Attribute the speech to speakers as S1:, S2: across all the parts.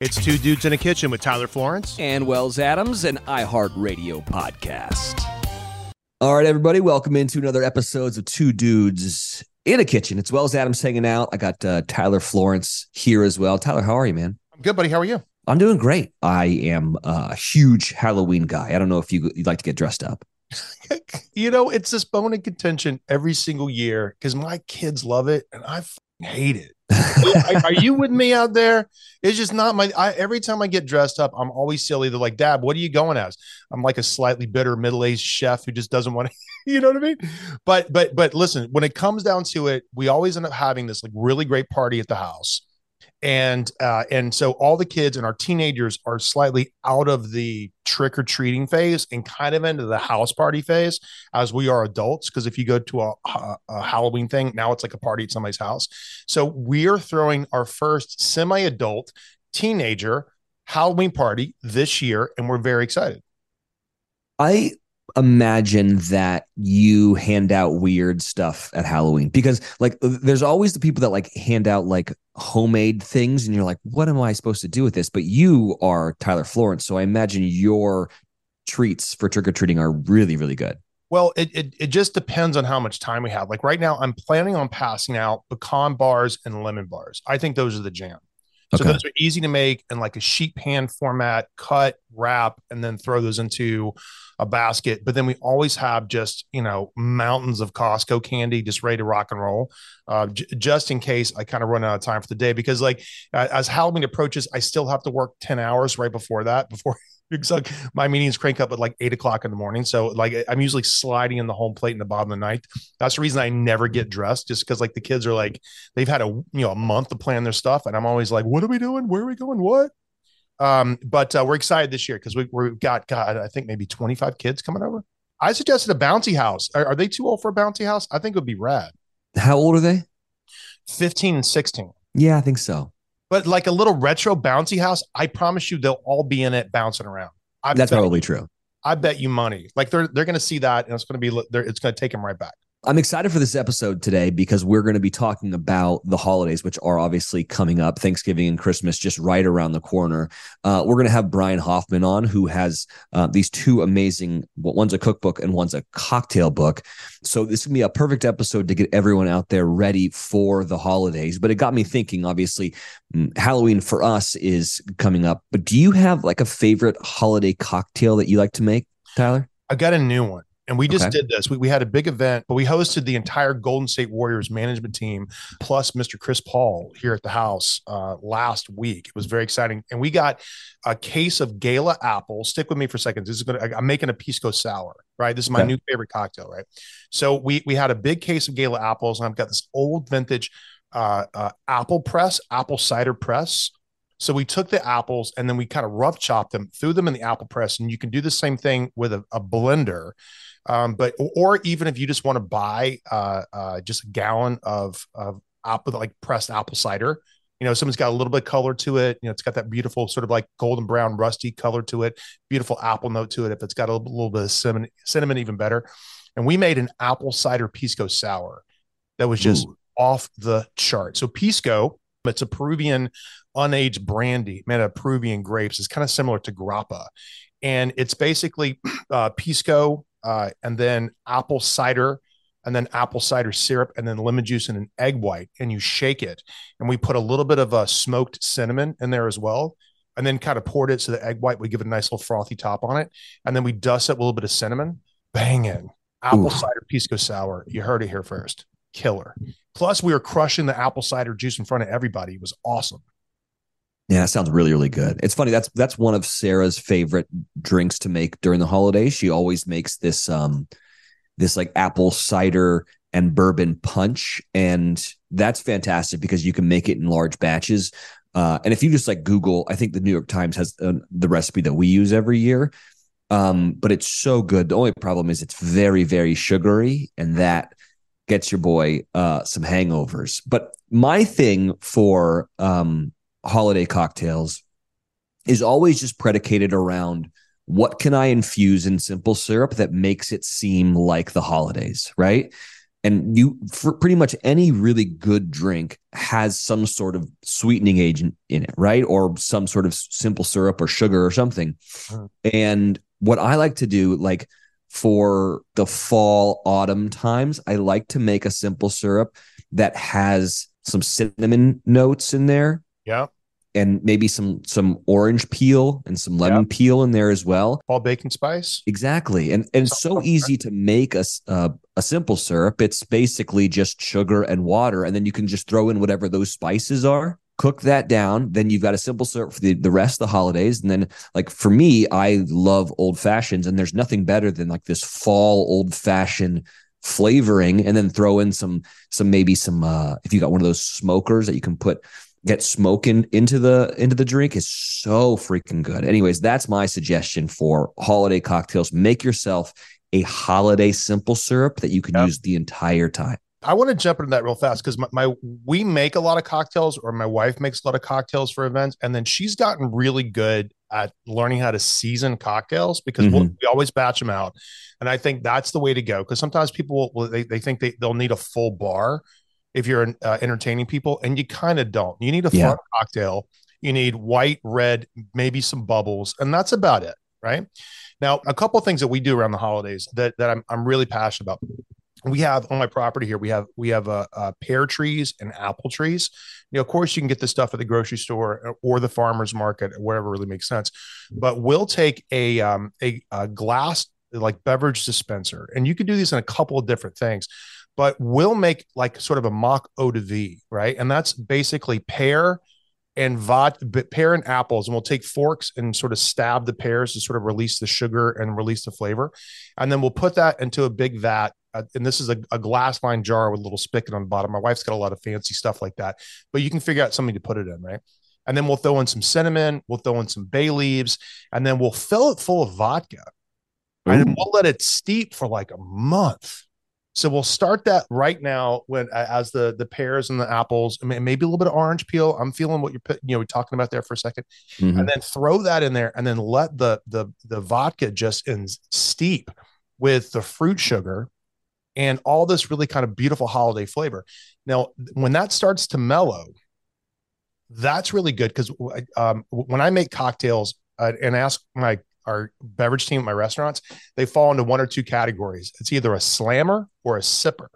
S1: It's Two Dudes in a Kitchen with Tyler Florence
S2: and Wells Adams, an iHeartRadio podcast.
S3: All right, everybody, welcome into another episode of Two Dudes in a Kitchen. It's Wells Adams hanging out. I got uh, Tyler Florence here as well. Tyler, how are you, man?
S1: I'm good, buddy. How are you?
S3: I'm doing great. I am a huge Halloween guy. I don't know if you, you'd like to get dressed up.
S1: you know, it's this bone of contention every single year because my kids love it and I hate it. are, are, you with me out there? It's just not my. I, every time I get dressed up, I'm always silly. They're like, "Dad, what are you going as?" I'm like a slightly bitter middle-aged chef who just doesn't want to. You know what I mean? But but but listen, when it comes down to it, we always end up having this like really great party at the house and uh, and so all the kids and our teenagers are slightly out of the trick or treating phase and kind of into the house party phase as we are adults. Because if you go to a, a, a, Halloween thing now, it's like a party at somebody's house. So we are throwing our first semi-adult teenager Halloween party this year, and we're very excited.
S3: I imagine that you hand out weird stuff at Halloween because like there's always the people that like hand out like homemade things and you're like what am I supposed to do with this but you are Tyler Florence so I imagine your treats for trick or treating are really really good.
S1: Well, it, it it just depends on how much time we have. Like right now I'm planning on passing out pecan bars and lemon bars. I think those are the jam. So okay. those are easy to make in like a sheet pan format, cut, wrap, and then throw those into a basket. But then we always have just, you know, mountains of Costco candy just ready to rock and roll, uh, j- just in case I kind of run out of time for the day. Because like uh, as Halloween approaches, I still have to work 10 hours right before that, before like my meetings crank up at like eight o'clock in the morning. So like I'm usually sliding in the home plate in the bottom of the night. That's the reason I never get dressed, just because like the kids are like they've had a you know a month to plan their stuff, and I'm always like, what are we doing? Where are we going? What? Um, but uh, we're excited this year because we we've got God, I think maybe 25 kids coming over. I suggested a bouncy house. Are, are they too old for a bouncy house? I think it would be rad.
S3: How old are they?
S1: 15 and 16.
S3: Yeah, I think so
S1: but like a little retro bouncy house, I promise you they'll all be in it bouncing around.
S3: I That's probably true.
S1: I bet you money. Like they're they're going to see that, and it's going to be it's going to take them right back.
S3: I'm excited for this episode today because we're going to be talking about the holidays, which are obviously coming up. Thanksgiving and Christmas just right around the corner. Uh, we're going to have Brian Hoffman on, who has uh, these two amazing. Well, one's a cookbook and one's a cocktail book. So this is going to be a perfect episode to get everyone out there ready for the holidays. But it got me thinking. Obviously, mm, Halloween for us is coming up. But do you have like a favorite holiday cocktail that you like to make, Tyler?
S1: I got a new one. And we just okay. did this. We, we had a big event, but we hosted the entire Golden State Warriors management team plus Mr. Chris Paul here at the house uh, last week. It was very exciting. And we got a case of Gala apples. Stick with me for a second. This is going to, I'm making a pisco sour, right? This is my okay. new favorite cocktail, right? So we, we had a big case of Gala apples, and I've got this old vintage uh, uh, apple press, apple cider press. So we took the apples and then we kind of rough chopped them, threw them in the apple press, and you can do the same thing with a, a blender. Um, but or even if you just want to buy uh, uh, just a gallon of of apple like pressed apple cider, you know, someone's got a little bit of color to it. You know, it's got that beautiful sort of like golden brown, rusty color to it, beautiful apple note to it. If it's got a little, little bit of cinnamon, cinnamon, even better. And we made an apple cider pisco sour that was just Ooh. off the chart. So pisco, it's a Peruvian unaged brandy made of Peruvian grapes. It's kind of similar to grappa, and it's basically uh, pisco uh, and then apple cider and then apple cider syrup and then lemon juice and an egg white and you shake it. And we put a little bit of a uh, smoked cinnamon in there as well and then kind of poured it so the egg white would give it a nice little frothy top on it. And then we dust it with a little bit of cinnamon. Banging apple Ooh. cider pisco sour. You heard it here first killer plus we were crushing the apple cider juice in front of everybody it was awesome
S3: yeah, that sounds really, really good. It's funny. That's that's one of Sarah's favorite drinks to make during the holidays. She always makes this um this like apple cider and bourbon punch. And that's fantastic because you can make it in large batches. Uh, and if you just like Google, I think the New York Times has uh, the recipe that we use every year. Um, but it's so good. The only problem is it's very, very sugary, and that gets your boy uh, some hangovers. But my thing for um, holiday cocktails is always just predicated around what can I infuse in simple syrup that makes it seem like the holidays, right? And you, for pretty much any really good drink, has some sort of sweetening agent in it, right? Or some sort of simple syrup or sugar or something. Mm. And what I like to do, like for the fall, autumn times, I like to make a simple syrup that has some cinnamon notes in there.
S1: Yeah
S3: and maybe some some orange peel and some lemon yep. peel in there as well.
S1: All baking spice.
S3: Exactly, and and it's so easy to make a uh, a simple syrup. It's basically just sugar and water, and then you can just throw in whatever those spices are. Cook that down, then you've got a simple syrup for the, the rest of the holidays. And then, like for me, I love old fashions, and there's nothing better than like this fall old fashioned flavoring, and then throw in some some maybe some uh if you got one of those smokers that you can put get smoking into the into the drink is so freaking good. Anyways, that's my suggestion for holiday cocktails. Make yourself a holiday simple syrup that you can yep. use the entire time.
S1: I want to jump into that real fast because my, my, we make a lot of cocktails, or my wife makes a lot of cocktails for events, and then she's gotten really good at learning how to season cocktails because mm-hmm. we'll, we always batch them out, and I think that's the way to go. Because sometimes people will they, they think they, they'll need a full bar, if you're uh, entertaining people, and you kind of don't. You need a yeah. fun cocktail. You need white, red, maybe some bubbles, and that's about it, right? Now, a couple things that we do around the holidays that that I'm I'm really passionate about. We have on my property here. We have we have uh, uh, pear trees and apple trees. You know, of course, you can get this stuff at the grocery store or the farmers market, or wherever really makes sense. But we'll take a um, a, a glass like beverage dispenser, and you can do these in a couple of different things but we'll make like sort of a mock eau de vie, right? And that's basically pear and vodka, pear and apples, and we'll take forks and sort of stab the pears to sort of release the sugar and release the flavor, and then we'll put that into a big vat. Uh, and this is a, a glass lined jar with a little spigot on the bottom. My wife's got a lot of fancy stuff like that, but you can figure out something to put it in, right? And then we'll throw in some cinnamon, we'll throw in some bay leaves, and then we'll fill it full of vodka, Ooh. and we'll let it steep for like a month so we'll start that right now when as the the pears and the apples, maybe a little bit of orange peel. I'm feeling what you're you know talking about there for a 2nd mm-hmm. and then throw that in there, and then let the the the vodka just in steep with the fruit sugar and all this really kind of beautiful holiday flavor. Now, when that starts to mellow, that's really good because um, when I make cocktails uh, and ask my our beverage team at my restaurants, they fall into one or two categories. It's either a slammer or a sipper.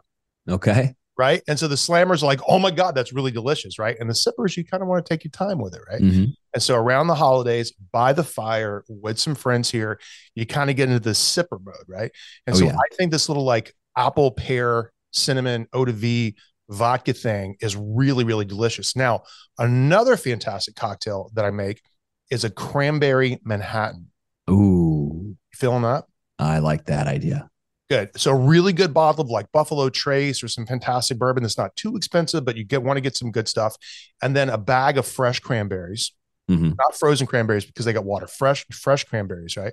S3: Okay.
S1: Right. And so the slammers are like, oh my God, that's really delicious. Right. And the sippers, you kind of want to take your time with it. Right. Mm-hmm. And so around the holidays, by the fire with some friends here, you kind of get into the sipper mode. Right. And oh, so yeah. I think this little like apple, pear, cinnamon, eau de vie vodka thing is really, really delicious. Now, another fantastic cocktail that I make is a cranberry Manhattan.
S3: Ooh.
S1: Filling up?
S3: I like that idea.
S1: Good. So really good bottle of like Buffalo Trace or some fantastic bourbon that's not too expensive, but you get want to get some good stuff. And then a bag of fresh cranberries, mm-hmm. not frozen cranberries because they got water, fresh, fresh cranberries, right?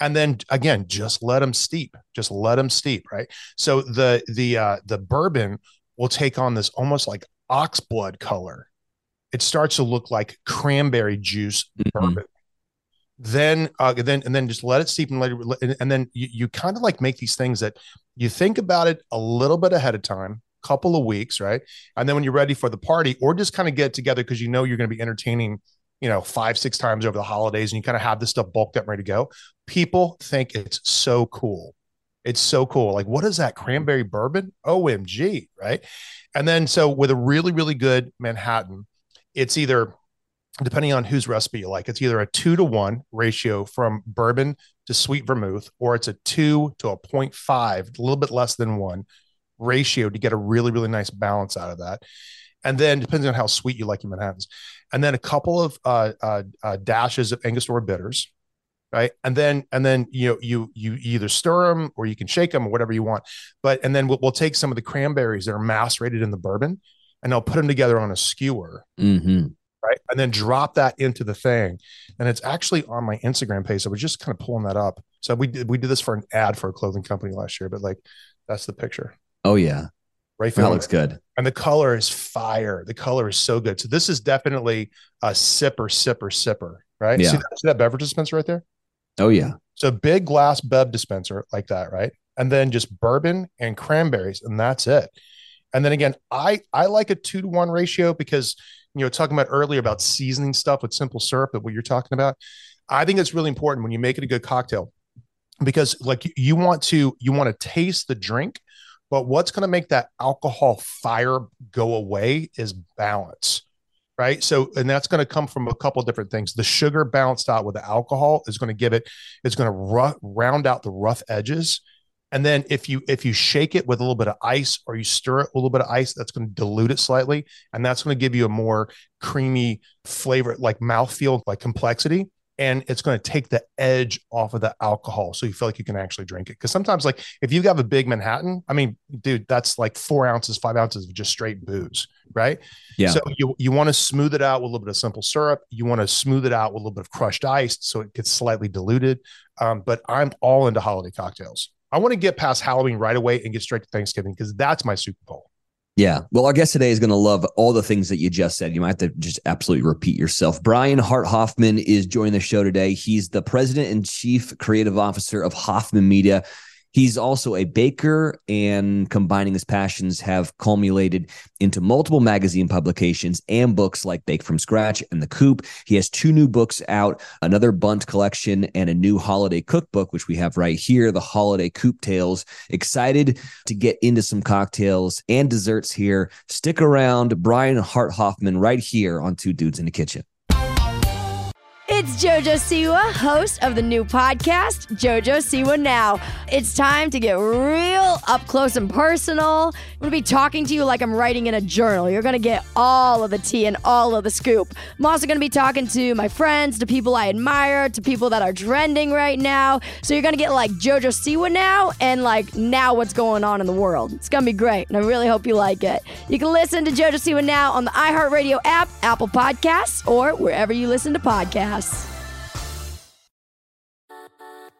S1: And then again, just let them steep. Just let them steep, right? So the the uh the bourbon will take on this almost like ox blood color it starts to look like cranberry juice
S3: Mhm.
S1: bourbon. Then, uh, then, and then just let it steep and let it, and, then you, you kind of like make these things that you think about it a little bit ahead of time, couple of weeks, right? And then when you're ready for the party, or just kind of get together because you know you're going to be entertaining, you know, five, six times over the holidays, and you kind of have this stuff bulked up ready to go. People think it's so cool. It's so cool. Like, what is that cranberry bourbon? OMG, right? And then, so with a really, really good Manhattan, it's either depending on whose recipe you like, it's either a two to one ratio from bourbon to sweet vermouth, or it's a two to a 0.5, a little bit less than one ratio to get a really, really nice balance out of that. And then, depending on how sweet you like your Manhattans, and then a couple of uh, uh, uh, dashes of Angostura bitters, right? And then, and then you know, you you either stir them or you can shake them or whatever you want. But and then we'll, we'll take some of the cranberries that are macerated in the bourbon, and I'll put them together on a skewer,
S3: hmm
S1: right? And then drop that into the thing. And it's actually on my Instagram page. So we're just kind of pulling that up. So we did we did this for an ad for a clothing company last year, but like that's the picture.
S3: Oh yeah,
S1: Right.
S3: that looks good.
S1: And the color is fire. The color is so good. So this is definitely a sipper, sipper, sipper, right?
S3: Yeah.
S1: See, that, see that beverage dispenser right there?
S3: Oh yeah,
S1: So big glass bev dispenser like that, right? And then just bourbon and cranberries, and that's it. And then again, I I like a two to one ratio because you know talking about earlier about seasoning stuff with simple syrup that what you're talking about. I think it's really important when you make it a good cocktail because like you- want to you want to taste the drink, but what's going to make that alcohol fire go away is balance right so and that's going to come from a couple different things the sugar balanced out with the alcohol is going to give it it's going to round out the rough edges and then if you if you shake it with a little bit of ice or you stir it with a little bit of ice that's going to dilute it slightly. And that's going to give you a more creamy flavor like mouthfeel like complexity. And it's going to take the edge off of the alcohol so you feel like you can actually drink it. Because sometimes like if you have a big manhattan i mean dude that's like four ounces five ounces of just straight booze right?
S3: Yeah.
S1: so you you want to smooth it out with a little bit of simple syrup. You want to smooth it out with a little bit of crushed ice so it gets slightly diluted. Um, but i'm all into holiday cocktails i want to get past halloween right away and get straight to thanksgiving because that's my super bowl
S3: Yeah. Well, our guest today is going to love all the things that you just said. You might have to just absolutely repeat yourself. Brian Hart Hoffman is joining the show today. He's the president and chief creative officer of Hoffman Media. He's also a baker, and combining his passions have culminated into multiple magazine publications and books like Bake from Scratch and The Coupe. He has two new books out, another Bundt collection, and a new holiday cookbook, which we have right here, The Holiday Coupe Tales. Excited to get into some cocktails and desserts here. Stick around. Brian Hart Hoffman right here on Two Dudes in the Kitchen.
S4: It's JoJo Siwa, host of the new podcast, JoJo Siwa Now. It's time to get real up close and personal. I'm going to be talking to you like I'm writing in a journal. You're going to get all of the tea and all of the scoop. I'm also going to be talking to my friends, to people I admire, to people that are trending right now. So you're going to get like JoJo Siwa Now and like now what's going on in the world. It's going to be great, and I really hope you like it. You can listen to JoJo Siwa Now on the iHeartRadio app, Apple Podcasts, or wherever you listen to podcasts.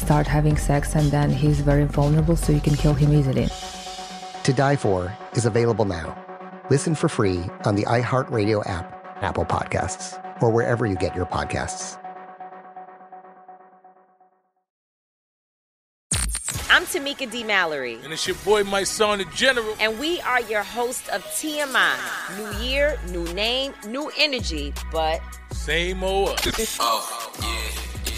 S5: start having sex, and then he's very vulnerable, so you can kill him easily.
S6: To Die For is available now. Listen for free on the iHeartRadio app, Apple Podcasts, or wherever you get your podcasts.
S7: I'm Tamika D. Mallory.
S8: And it's your boy, Mysonne, the General.
S7: And we are your host of TMI. New year, new name, new energy, but.
S8: Same old. oh,
S7: yeah.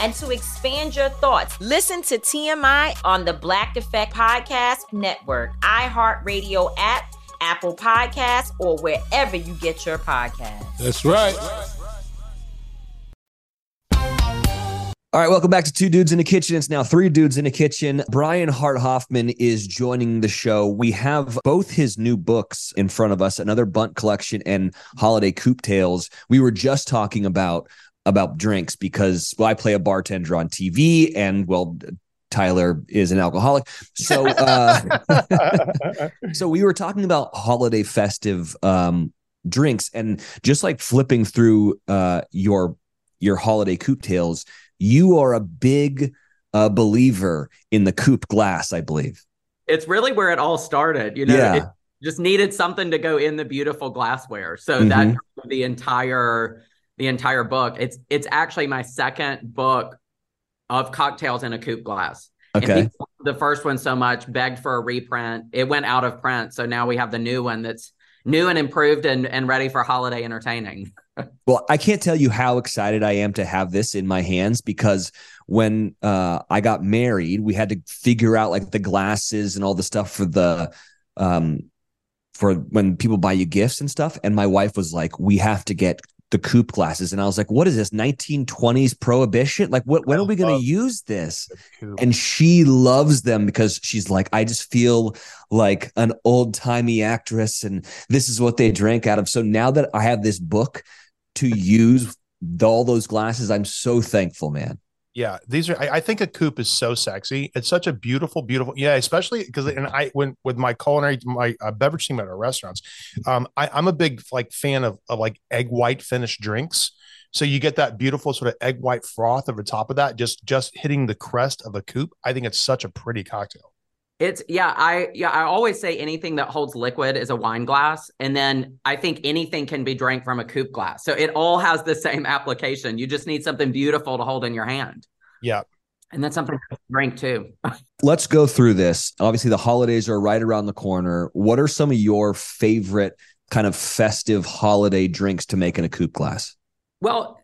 S7: and to expand your thoughts, listen to TMI on the Black Effect Podcast Network, iHeartRadio app, Apple Podcasts, or wherever you get your podcasts.
S8: That's right.
S3: All right, welcome back to Two Dudes in the Kitchen. It's now Three Dudes in the Kitchen. Brian Hart Hoffman is joining the show. We have both his new books in front of us, another Bundt Collection and Holiday Coupe Tales. We were just talking about about drinks because well, I play a bartender on TV, and well, Tyler is an alcoholic. So, uh, so we were talking about holiday festive um, drinks, and just like flipping through uh, your your holiday coupe tales you are a big uh, believer in the coupe glass, I believe.
S9: It's really where it all started. You know, yeah. it just needed something to go in the beautiful glassware. So mm-hmm. that the entire the entire book. It's it's actually my second book of cocktails in a coupe glass.
S3: Okay.
S9: the first one so much begged for a reprint. It went out of print, so now we have the new one that's new and improved and, and ready for holiday entertaining.
S3: well, I can't tell you how excited I am to have this in my hands because when uh, I got married, we had to figure out like the glasses and all the stuff for the um for when people buy you gifts and stuff. And my wife was like, "We have to get the coupe glasses and i was like what is this 1920s prohibition? Like what when are we going to use this? and she loves them because she's like i just feel like an old-timey actress and this is what they drank out of. So now that i have this book to use all those glasses i'm so thankful man
S1: yeah, these are. I, I, think a coupe is so sexy. It's such a beautiful, beautiful. Yeah, especially because and I when with my culinary, my uh, beverage team at our restaurants, um, I, I'm a big like fan of of like egg white finished drinks. So you get that beautiful sort of egg white froth over top of that, just just hitting the crest of a coupe. I think it's such a pretty cocktail.
S9: It's yeah, I yeah, I always say anything that holds liquid is a wine glass, and then I think anything can be drank from a coupe glass. So it all has the same application. You just need something beautiful to hold in your hand.
S1: Yeah.
S9: And that's something to drink too.
S3: Let's go through this. Obviously, the holidays are right around the corner. What are some of your favorite kind of festive holiday drinks to make in a coupe glass?
S9: Well,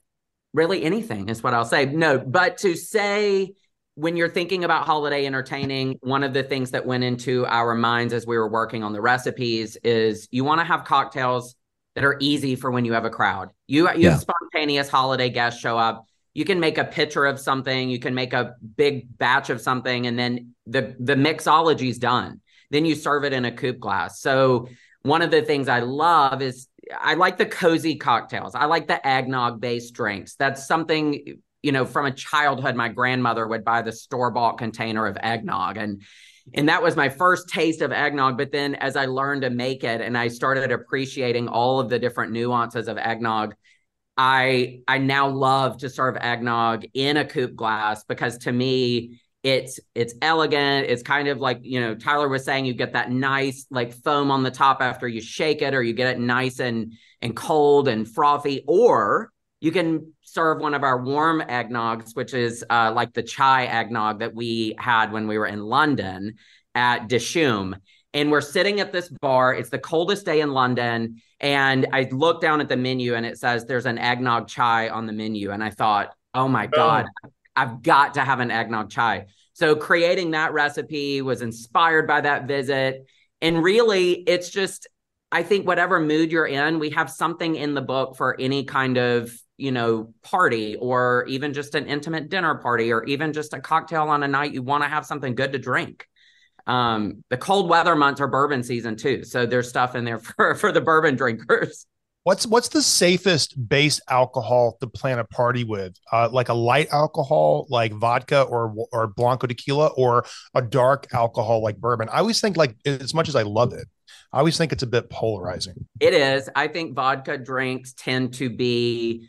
S9: really anything is what I'll say. No, but to say when you're thinking about holiday entertaining, one of the things that went into our minds as we were working on the recipes is you want to have cocktails that are easy for when you have a crowd. You you yeah. have spontaneous holiday guests show up. You can make a pitcher of something, you can make a big batch of something, and then the the mixology is done. Then you serve it in a coupe glass. So one of the things I love is I like the cozy cocktails. I like the eggnog based drinks. That's something you know, from a childhood, my grandmother would buy the store bought container of eggnog. And and that was my first taste of eggnog. But then as I learned to make it and I started appreciating all of the different nuances of eggnog, I I now love to serve eggnog in a coupe glass because to me, It's it's elegant. It's kind of like, you know, Tyler was saying you get that nice like foam on the top after you shake it or you get it nice and and cold and frothy or you can serve one of our warm eggnogs, which is uh, like the chai eggnog that we had when we were in London at Dishoom. And we're sitting at this bar. It's the coldest day in London. And I look down at the menu and it says there's an eggnog chai on the menu. And I thought, oh my God, I've got to have an eggnog chai. So creating that recipe was inspired by that visit. And really, it's just, I think whatever mood you're in, we have something in the book for any kind of, you know, party or even just an intimate dinner party or even just a cocktail on a night you want to have something good to drink. Um, the cold weather months are bourbon season too. So there's stuff in there for, for the bourbon drinkers.
S1: What's what's the safest base alcohol to plan a party with? Uh, like a light alcohol, like vodka or or blanco tequila, or a dark alcohol like bourbon. I always think like as much as I love it, I always think it's a bit polarizing.
S9: It is. I think vodka drinks tend to be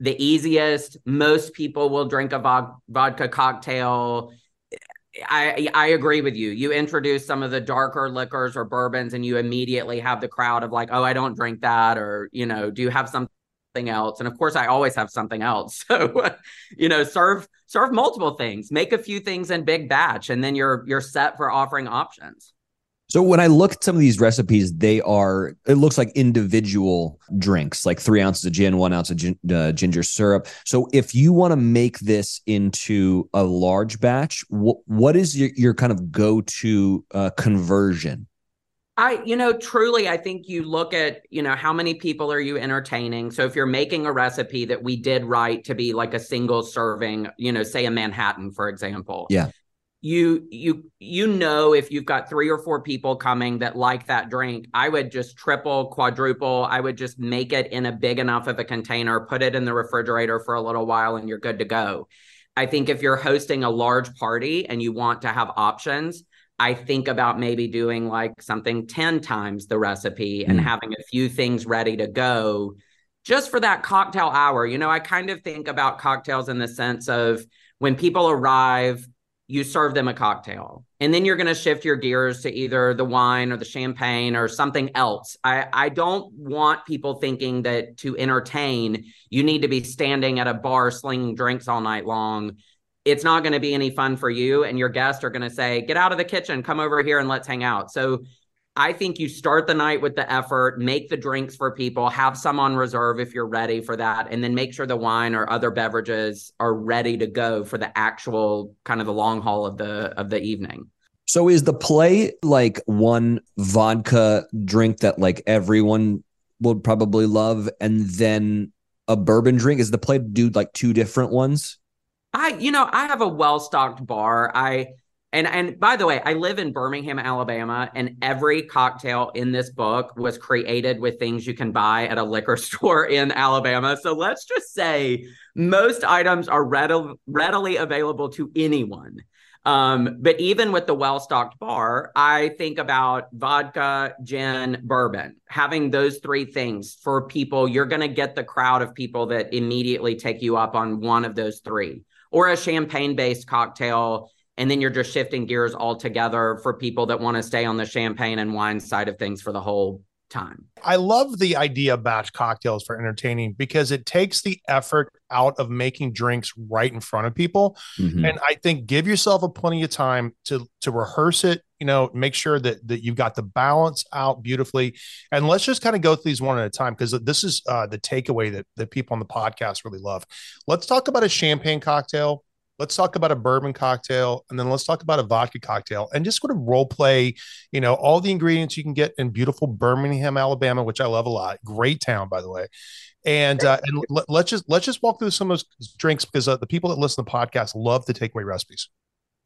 S9: the easiest. Most people will drink a vod- vodka cocktail I I agree with you. You introduce some of the darker liquors or bourbons, and you immediately have the crowd of like, oh, I don't drink that, or you know, do you have something else? And of course, I always have something else. So, you know, serve serve multiple things, make a few things in big batch, and then you're you're set for offering options.
S3: So when I look at some of these recipes, they are it looks like individual drinks, like three ounces of gin, one ounce of gin, uh, ginger syrup. So if you want to make this into a large batch, wh- what is your, your kind of go to uh, conversion?
S9: I, you know, truly, I think you look at, you know, how many people are you entertaining? So if you're making a recipe that we did right to be like a single serving, you know, say a Manhattan, for example.
S3: Yeah
S9: you you you know if you've got three or four people coming that like that drink i would just triple quadruple i would just make it in a big enough of a container put it in the refrigerator for a little while and you're good to go i think if you're hosting a large party and you want to have options i think about maybe doing like something 10 times the recipe mm. and having a few things ready to go just for that cocktail hour you know i kind of think about cocktails in the sense of when people arrive you serve them a cocktail. And then you're going to shift your gears to either the wine or the champagne or something else. I i don't want people thinking that to entertain you need to be standing at a bar slinging drinks all night long. It's not going to be any fun for you and your guests are going to say get out of the kitchen. Come over here and let's hang out. So I think you start the night with the effort, make the drinks for people, have some on reserve if you're ready for that, and then make sure the wine or other beverages are ready to go for the actual kind of the long haul of the of the evening.
S3: So is the play like one vodka drink that like everyone would probably love and then a bourbon drink? Is the play do like two different ones?
S9: I you know, I have a well-stocked bar. I and and by the way, I live in Birmingham, Alabama, and every cocktail in this book was created with things you can buy at a liquor store in Alabama. So let's just say most items are readily readily available to anyone. Um, but even with the well stocked bar, I think about vodka, gin, bourbon, having those three things for people. You're going to get the crowd of people that immediately take you up on one of those three, or a champagne based cocktail and then you're just shifting gears altogether for people that want to stay on the champagne and wine side of things for the whole time.
S1: I love the idea of batch cocktails for entertaining because it takes the effort out of making drinks right in front of people. Mm-hmm. And I think give yourself a plenty of time to to rehearse it, you know, make sure that that you've got the balance out beautifully. And let's just kind of go through these one at a time because this is uh, the takeaway that that people on the podcast really love. Let's talk about a champagne cocktail let's talk about a bourbon cocktail and then let's talk about a vodka cocktail and just sort of role play you know all the ingredients you can get in beautiful birmingham alabama which i love a lot. Great town by the way. And uh, and let, us just let's just walk through some of those drinks because uh, the people that listen to the podcast love the takeaway recipes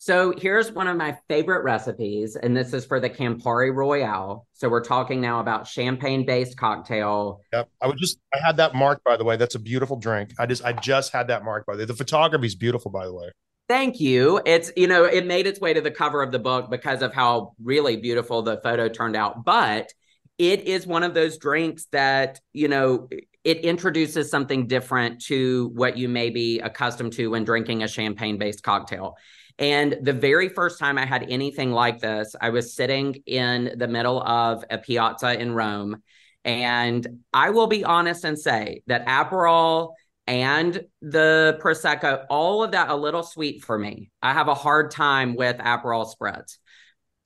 S9: so here's one of my favorite recipes, and this is for the Campari Royale. So we're talking now about champagne-based cocktail.
S1: Yep, I would just I had that mark by the way. That's a beautiful drink. I just I just had that mark by the way. The photography is beautiful by the way.
S9: Thank you. It's you know it made its way to the cover of the book because of how really beautiful the photo turned out. But it is one of those drinks that you know it introduces something different to what you may be accustomed to when drinking a champagne-based cocktail And the very first time I had anything like this, I was sitting in the middle of a piazza in Rome. And I will be honest and say that Aperol and the Prosecco, all of that a little sweet for me. I have a hard time with Aperol spritzes.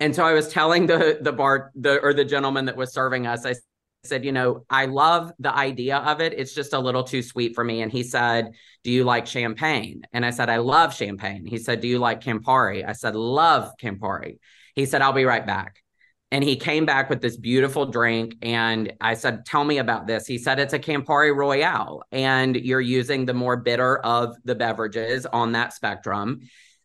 S9: And so I was telling the the bar the or the gentleman that was serving us, I said, you know, I love the idea of it. It's just a little too sweet for me. And he said, Do you like champagne? And I said, I love champagne. He said, Do you like Campari? I said, Love Campari. He said, I'll be right back. And he came back with this beautiful drink. And I said, Tell me about this. He said, It's a Campari Royale. And you're using the more bitter of the beverages on that spectrum.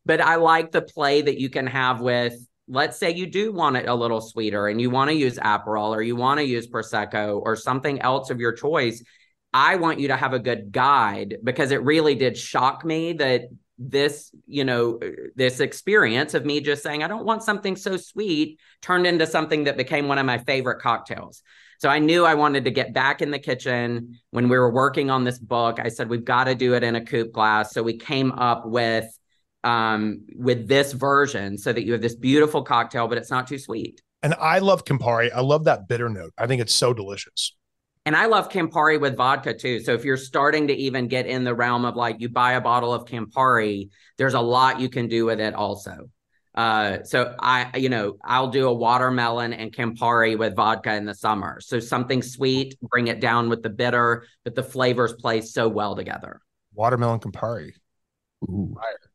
S9: But I like the play that you can have with let's say you do want it a little sweeter and you want to use Aperol or you want to use Prosecco or something else of your choice. I want you to have a good guide because it really did shock me that this, you know, this experience of me just saying, I don't want something so sweet turned into something that became one of my favorite cocktails. So I knew I wanted to get back in the kitchen when we were working on this book. I said, we've got to do it in a coupe glass. So we came up with um, with this version so that you have this beautiful cocktail, but it's not too sweet.
S1: And I love Campari. I love that bitter note. I think it's so delicious.
S9: And I love Campari with vodka too. So if you're starting to even get in the realm of like you buy a bottle of Campari, there's a lot you can do with it also. Uh, so I, you know, I'll do a watermelon and Campari with vodka in the summer. So something sweet, bring it down with the bitter, but the flavors play so well together.
S1: Watermelon Campari. Ooh. Fire.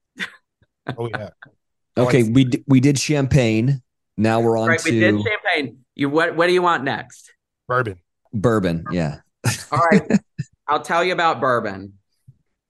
S3: Oh yeah. okay, we d- we did champagne. Now we're on right, to
S9: we did champagne. You what what do you want next?
S1: Bourbon.
S3: Bourbon, yeah.
S9: All right. I'll tell you about bourbon.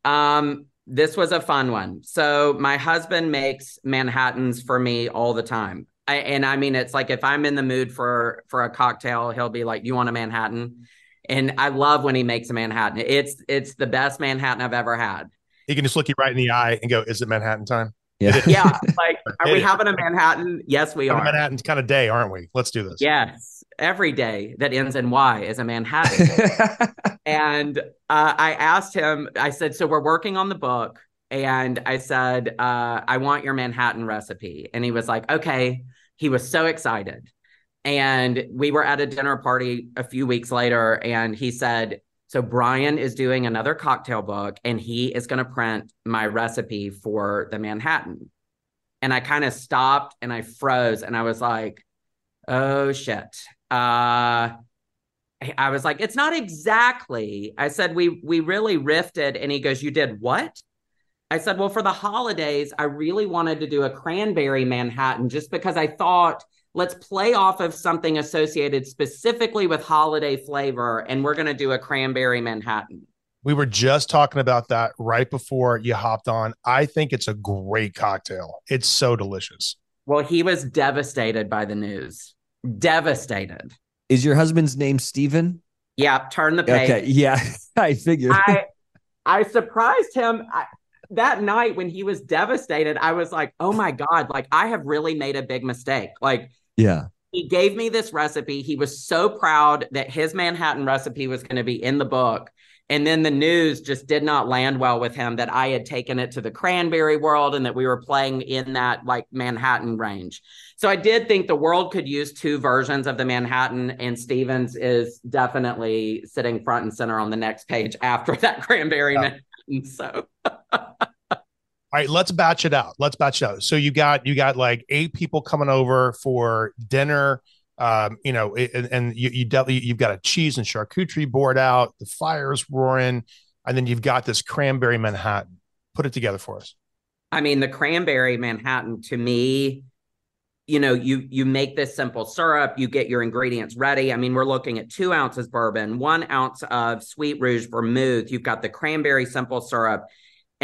S9: Um this was a fun one. So my husband makes Manhattans for me all the time. I, and I mean, it's like if I'm in the mood for for a cocktail, he'll be like, "You want a Manhattan?" And I love when he makes a Manhattan. It's it's the best Manhattan I've ever had.
S1: He can just look you right in the eye and go, "Is it Manhattan time?"
S9: Yeah. yeah. Like, are we having a Manhattan? Yes, we are.
S1: A Manhattan kind of day, aren't we? Let's do this.
S9: Yes. Every day that ends in Y is a Manhattan. and uh, I asked him, I said, So we're working on the book. And I said, uh, I want your Manhattan recipe. And he was like, Okay. He was so excited. And we were at a dinner party a few weeks later, and he said, so Brian is doing another cocktail book and he is going to print my recipe for the Manhattan. And I kind of stopped and I froze and I was like, oh shit. Uh I was like, it's not exactly. I said, we we really riffed and he goes, You did what? I said, Well, for the holidays, I really wanted to do a cranberry Manhattan just because I thought let's play off of something associated specifically with holiday flavor and we're going to do a cranberry manhattan.
S1: We were just talking about that right before you hopped on. I think it's a great cocktail. It's so delicious.
S9: Well he was devastated by the news. Devastated.
S3: Is your husband's name Stephen?
S9: yeah turn the page.
S3: Okay yeah i figured.
S9: I i surprised him. I, that night when he was devastated i was like oh my god like i have really made a big mistake. Like
S3: yeah.
S9: He gave me this recipe. He was so proud that his Manhattan recipe was going to be in the book. And then the news just did not land well with him that I had taken it to the cranberry world and that we were playing in that like Manhattan range. So I did think the world could use two versions of the Manhattan, and Stephen's is definitely sitting front and center on the next page after that cranberry yeah. Manhattan. So
S1: all right, let's batch it out. Let's batch it out. So you got you got like eight people coming over for dinner. Um, you know, and, and you you definitely you've got a cheese and charcuterie board out. The fire's roaring, and then you've got this cranberry Manhattan. Put it together for us.
S9: I mean, the cranberry Manhattan to me, you know, you you make this simple syrup, you get your ingredients ready. I mean, we're looking at two ounces bourbon, one ounce of sweet rouge vermouth. You've got the cranberry simple syrup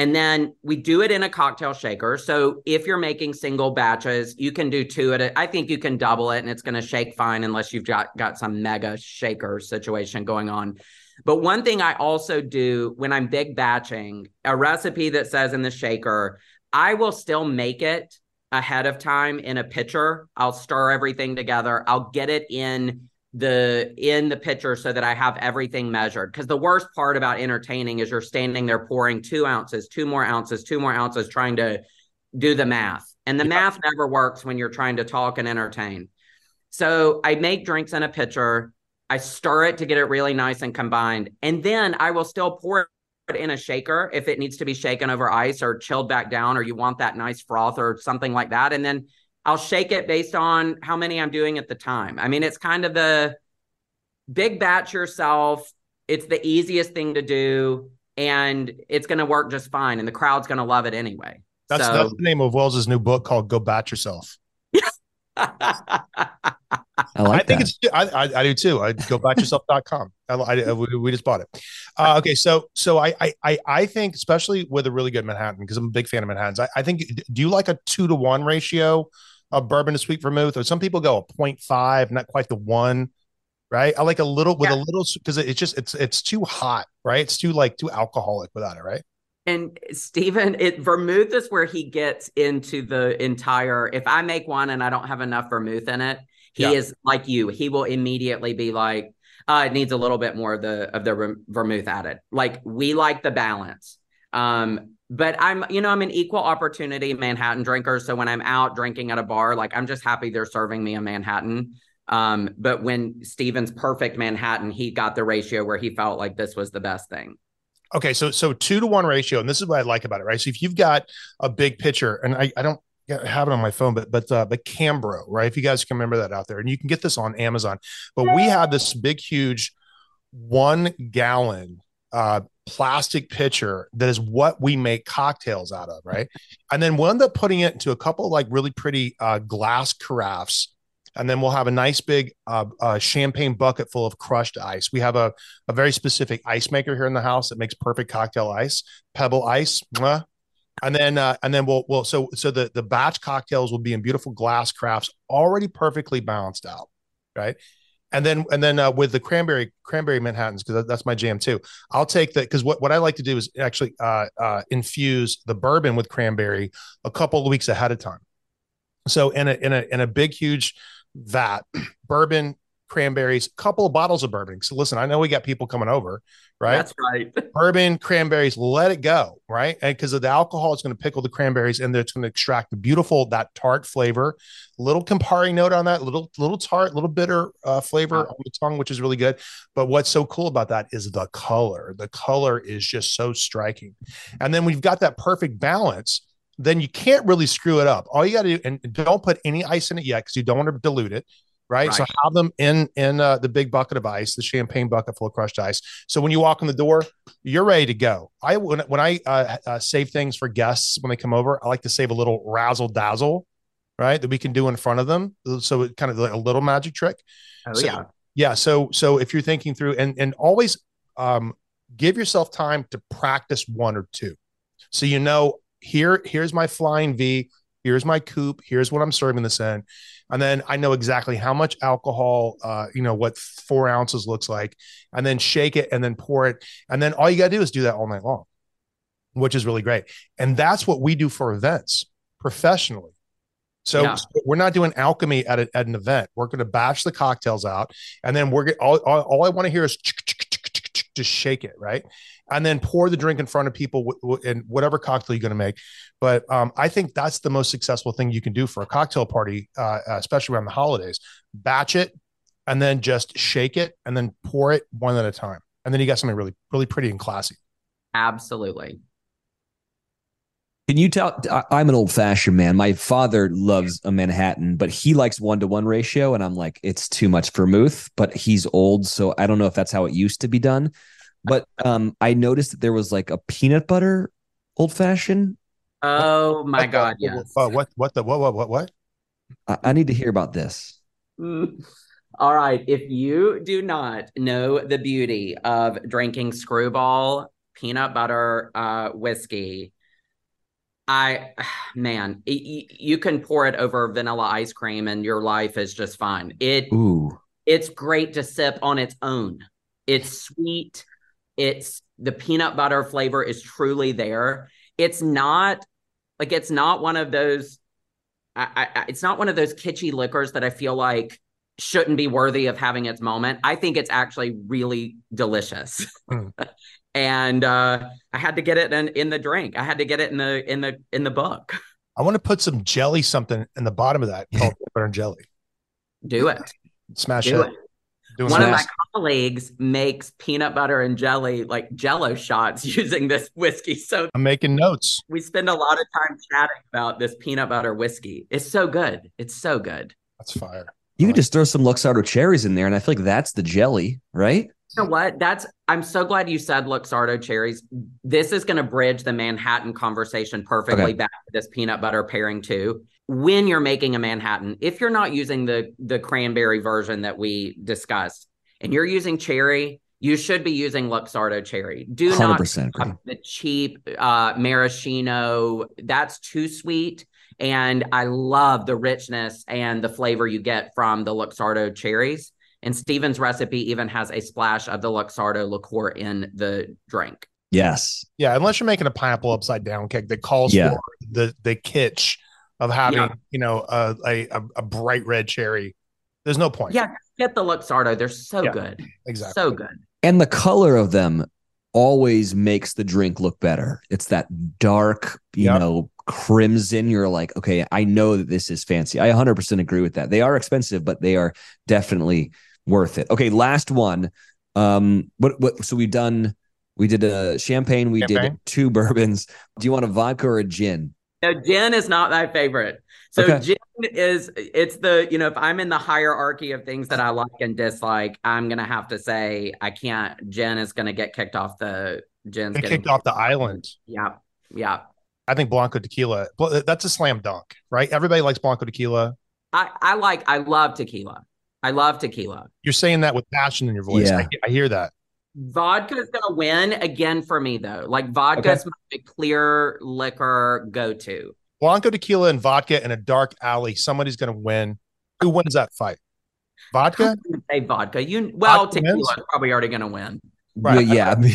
S9: and then we do it in a cocktail shaker. So if you're making single batches, you can do two at it. I think you can double it and it's going to shake fine unless you've got, got some mega shaker situation going on. But one thing I also do when I'm big batching, a recipe that says in the shaker, I will still make it ahead of time in a pitcher. I'll stir everything together. I'll get it in the in the pitcher so that I have everything measured. Because the worst part about entertaining is you're standing there pouring two ounces, two more ounces, two more ounces, trying to do the math. And the math never works when you're trying to talk and entertain. So I make drinks in a pitcher. I stir it to get it really nice and combined. And then I will still pour it in a shaker if it needs to be shaken over ice or chilled back down, or you want that nice froth or something like that. And then I'll shake it based on how many I'm doing at the time. I mean, it's kind of the big batch yourself. It's the easiest thing to do, and it's going to work just fine. And the crowd's going to love it anyway.
S1: That's,
S9: so,
S1: that's the name of Wells's new book called "Go Batch Yourself."
S3: I like
S1: I think
S3: that.
S1: it's I, I, I do too. I go batyourself.com. I, I, we, we just bought it. Uh, okay, so so I, I I I think especially with a really good Manhattan because I'm a big fan of Manhattans. I, I think do you like a two to one ratio of bourbon to sweet vermouth, or some people go a 0.5, not quite the one. Right, I like a little with a little because it's just it's it's too hot, right? It's too like too alcoholic without it, right?
S9: And Stephen, it vermouth is where he gets into the entire. If I make one and I don't have enough vermouth in it, he
S1: Yeah.
S9: is like you. He will immediately be like, uh, "It needs a little bit more of the of the vermouth added." Like we like the balance. Um, but I'm, you know, I'm an equal opportunity Manhattan drinker. So when I'm out drinking at a bar, like I'm just happy they're serving me a Manhattan. Um, but when Stephen's perfect Manhattan, he got the ratio where he felt like this was the best thing.
S1: Okay, so so two to one ratio, and this is what I like about it, right? So if you've got a big pitcher, and I, I don't have it on my phone, but but uh, but Cambro, right? If you guys can remember that out there, and you can get this on Amazon. But we had this big, huge, one gallon uh, plastic pitcher that is what we make cocktails out of, right? And then we'll end up putting it into a couple like really pretty uh, glass carafes. And then we'll have a nice big uh, uh, champagne bucket full of crushed ice. We have a, a very specific ice maker here in the house that makes perfect cocktail ice, pebble ice. mwah. And then uh, and then we'll we'll so so the the batch cocktails will be in beautiful glass crafts, already perfectly balanced out, right? And then and then uh, with the cranberry cranberry Manhattans because that's my jam too. I'll take that because what what I like to do is actually uh, uh, infuse the bourbon with cranberry a couple of weeks ahead of time. So in a in a in a big huge vat, bourbon, cranberries, a couple of bottles of bourbon. So listen, I know we got people coming over, right?
S9: That's right.
S1: bourbon, cranberries, let it go, right? And because of the alcohol, it's going to pickle the cranberries and it's going to extract the beautiful that tart flavor, little Campari note on that, little little tart, little bitter uh, flavor on the tongue, which is really good. But what's so cool about that is the color. The color is just so striking, and then we've got that perfect balance. Then you can't really screw it up. All you got to do, and don't put any ice in it yet because you don't want to dilute it right? So have them in in uh, the big bucket of ice, the champagne bucket full of crushed ice. So when you walk in the door, you're ready to go. I when when I uh, uh, save things for guests when they come over, I like to save a little razzle dazzle, right? That we can do in front of them, so it kind of like a little magic trick.
S9: Oh
S1: So-
S9: yeah.
S1: yeah. So so if you're thinking through and and always um, give yourself time to practice one or two, so you know here here's my flying V, here's my coupe, here's what I'm serving this in, and then I know exactly how much alcohol, uh, you know what four ounces looks like, and then shake it and then pour it, and then all you gotta do is do that all night long, which is really great, and that's what we do for events professionally. So,
S9: Yeah.
S1: so we're not doing alchemy at, a, at an event. We're going to batch the cocktails out, and then we're get, all, all, all I want to hear is just shake it, right? And then pour the drink in front of people w- w- in whatever cocktail you're going to make. But um, I think that's the most successful thing you can do for a cocktail party, uh, especially around the holidays. Batch it, and then just shake it, and then pour it one at a time, and then you got something really, really pretty and classy.
S9: Absolutely.
S3: Can you tell? I- I'm an old fashioned man. My father loves a Manhattan, but he likes one to one ratio. And I'm like, it's too much vermouth, but he's old. So I don't know if that's how it used to be done. But um, I noticed that there was like a peanut butter old fashioned.
S9: Oh my
S1: What the-
S9: God, yes.
S1: Uh, what? What the? What? What? What? What?
S3: I, I need to hear about this.
S9: Mm. All right. If you do not know the beauty of drinking screwball peanut butter uh, whiskey, I, man, y- you can pour it over vanilla ice cream and your life is just fine. It,
S3: Ooh.
S9: it's great to sip on its own. It's sweet. It's the peanut butter flavor is truly there. It's not like it's not one of those. I, I, I- it's not one of those kitschy liquors that I feel like shouldn't be worthy of having its moment. I think it's actually really delicious.
S1: Mm.
S9: and uh, I had to get it in, in the drink. I had to get it in the in the in the book.
S1: I want to put some jelly something in the bottom of that called butter and jelly.
S9: Do it.
S1: Smash
S9: Do
S1: it.
S9: it.
S1: Doing
S9: One of my colleagues makes peanut butter and jelly, like jello shots using this whiskey. So
S1: I'm making notes.
S9: we spend a lot of time chatting about this peanut butter whiskey. It's so good. It's so good.
S1: That's fire.
S3: You could just throw some Luxardo cherries in there, and I feel like that's the jelly, right?
S9: You know what? That's I'm so glad you said Luxardo cherries. This is going to bridge the Manhattan conversation perfectly
S3: Okay.
S9: back to this peanut butter pairing too. When you're making a Manhattan, if you're not using the the cranberry version that we discussed, and you're using cherry, you should be using Luxardo cherry. Do not
S3: 100% agree.
S9: the cheap uh, maraschino. That's too sweet. And I love the richness and the flavor you get from the Luxardo cherries. And Stephen's recipe even has a splash of the Luxardo liqueur in the drink.
S3: Yes.
S1: Yeah, unless you're making a pineapple upside down cake that calls
S3: Yeah.
S1: for the the kitsch of having
S9: Yeah.
S1: you know a, a a- a bright red cherry. There's no point.
S9: Yeah, get the Luxardo. They're so
S1: Yeah,
S9: good.
S1: exactly.
S9: So good.
S3: And the color of them always makes the drink look better. It's that dark, you
S1: Yep.
S3: know, crimson. You're like, okay, I know that this is fancy. I 100% agree with that. They are expensive, but they are definitely worth it. Okay, last one. Um, what what? So we've done. We did a champagne. We did two bourbons. Do you want a vodka or a gin?
S9: No, gin is not my favorite. So
S3: Okay.
S9: gin is it's the you know if I'm in the hierarchy of things that I like and dislike, I'm gonna have to say I can't. Gin is gonna get kicked off the gin's getting
S1: kicked off the island.
S9: Yeah, yeah.
S1: I think Blanco tequila. well, That's a slam dunk, right? Everybody likes Blanco tequila.
S9: I I like I love tequila. I love tequila.
S1: You're saying that with passion in your voice.
S3: Yeah.
S1: I, I hear that.
S9: Vodka is gonna win again for me though. Like vodka is my clear liquor go to.
S1: Blanco tequila and vodka in a dark alley. Somebody's going to win. Who wins that fight? Vodka.
S9: Say vodka. You well,
S1: Vodka
S9: tequila
S1: wins?
S9: is probably already gonna win.
S1: Right.
S3: Yeah, yeah. I mean,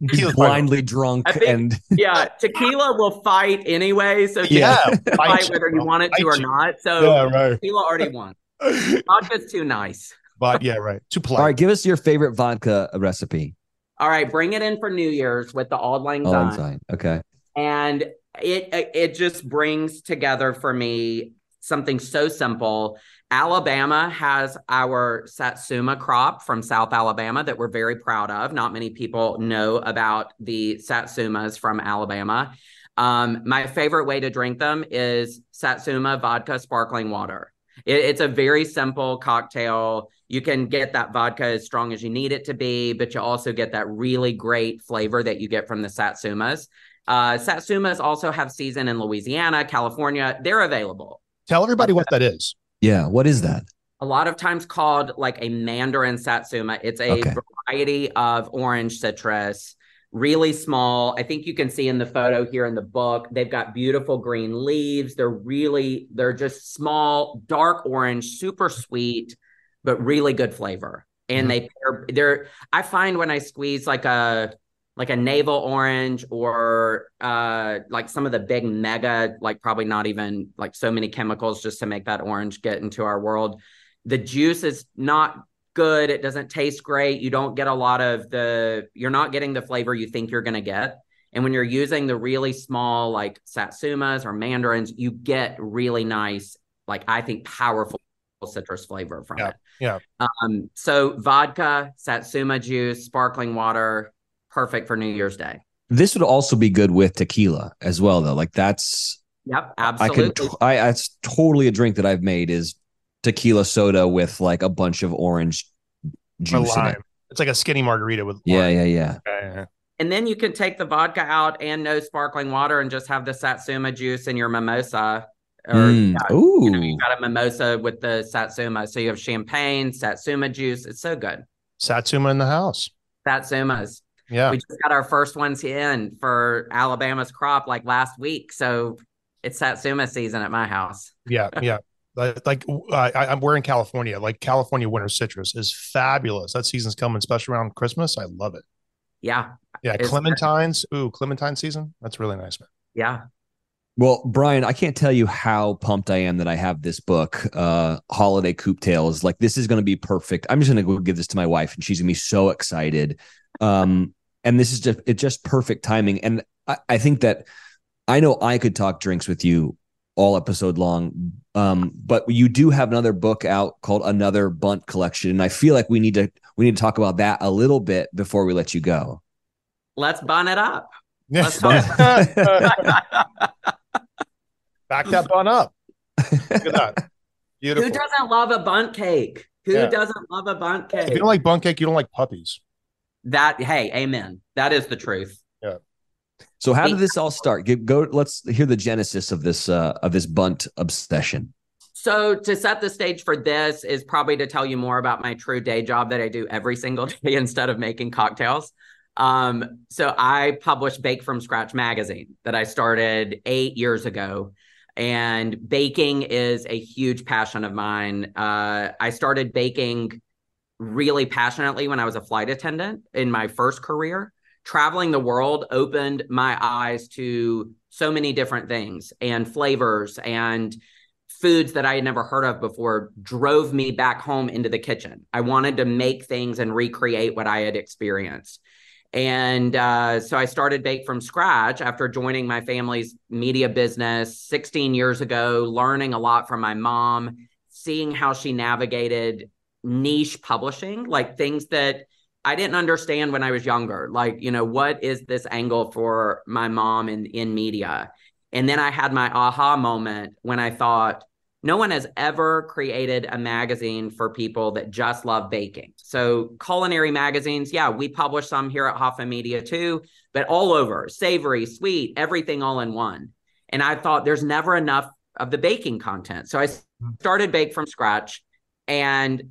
S1: Tequila's probably-
S3: blindly drunk
S9: think-
S3: and
S9: Yeah, tequila will fight anyway. So
S1: Yeah, fight
S9: fight whether you want it to or not. So
S1: Yeah, right.
S9: tequila already won. Vodka's too nice.
S1: But yeah, right. Too polite.
S3: all right. Give us your favorite vodka recipe.
S9: All right, bring it in for New Year's with the Auld Lang
S3: Oh,
S9: Syne.
S3: Okay.
S9: and it it just brings together for me something so simple. Alabama has our Satsuma crop from South Alabama that we're very proud of. Not many people know about the Satsumas from Alabama. Um, my favorite way to drink them is Satsuma vodka sparkling water. It- it's a very simple cocktail. You can get that vodka as strong as you need it to be, but you also get that really great flavor that you get from the Satsumas. Uh, Satsumas also have season in Louisiana, California. They're available.
S1: Tell everybody what that is.
S3: Yeah. What is that?
S9: A lot of times called like a Mandarin Satsuma. It's a
S3: Okay.
S9: variety of orange citrus, really small. I think you can see in the photo here in the book, they've got beautiful green leaves. They're really, they're just small, dark orange, super sweet, but really good flavor. And they pair, they're, I find when I squeeze like a, like a navel orange or uh like some of the big mega like probably not even like so many chemicals just to make that orange get into our world the juice is not good it doesn't taste great you don't get a lot of the you're not getting the flavor you think you're going to get and when you're using the really small like satsumas or mandarins you get really nice like i think powerful citrus flavor from
S1: Yeah.
S9: it
S1: Yeah.
S9: um so vodka satsuma juice sparkling water perfect for new year's day
S3: This would also be good with tequila as well, though. Like that's
S9: yep
S3: I
S9: absolutely
S3: can. I that's totally a drink that I've made is tequila soda with like a bunch of orange juice in it.
S1: It's like a skinny margarita with
S3: Yeah,
S1: lime.
S3: yeah, yeah.
S1: Yeah, yeah, yeah.
S9: And then you can take the vodka out and no sparkling water and just have the satsuma juice in your mimosa. Or
S3: Mm,
S9: yeah,
S3: ooh.
S9: you know, you got a mimosa with the satsuma. So you have champagne, satsuma juice. It's so good.
S1: Satsuma in the house.
S9: Satsumas.
S1: Yeah.
S9: We just got our first ones in for Alabama's crop like last week. So it's satsuma season at my house.
S1: Yeah, yeah. Like, like I, I'm we're in California. Like California winter citrus is fabulous. That season's coming, especially around Christmas. I love it.
S9: Yeah.
S1: Yeah,
S9: It's-
S1: clementines. Ooh, clementine season. That's really nice, man.
S9: Yeah.
S3: Well, Brian, I can't tell you how pumped I am that I have this book, uh, Holiday Coop Tales. Like this is going to be perfect. I'm just going to go give this to my wife, and she's going to be so excited. Um, and this is just it's just perfect timing. And I, I think that I know I could talk drinks with you all episode long. Um, but you do have another book out called Another Bundt Collection, and I feel like we need to we need to talk about that a little bit before we let you go.
S9: Let's bun it up.
S1: Yes. Back that bun up. Look at that. Beautiful.
S9: Who doesn't love a bundt cake? Who
S1: Yeah.
S9: doesn't love a
S1: bundt
S9: cake?
S1: If you don't like bun cake, you don't like puppies.
S9: that hey, amen. That is the truth.
S1: Yeah.
S3: So how did this all start? Give, go. Let's hear the genesis of this uh, of this bundt obsession.
S9: So to set the stage for this is probably to tell you more about my true day job that I do every single day instead of making cocktails. Um, so I published Bake from Scratch magazine that I started eight years ago. And baking is a huge passion of mine. Uh, I started baking really passionately when I was a flight attendant in my first career. Traveling the world opened my eyes to so many different things and flavors and foods that I had never heard of before drove me back home into the kitchen. I wanted to make things and recreate what I had experienced. And uh, so I started Bake from scratch after joining my family's media business 16 years ago, learning a lot from my mom, seeing how she navigated niche publishing, like things that I didn't understand when I was younger. Like, you know, what is this angle for my mom in, in media? And then I had my aha moment when I thought, no one has ever created a magazine for people that just love baking. So, culinary magazines, yeah, we publish some here at Hoffman Media too, but all over savory, sweet, everything all in one. And I thought there's never enough of the baking content. So, I mm-hmm. started Bake from scratch and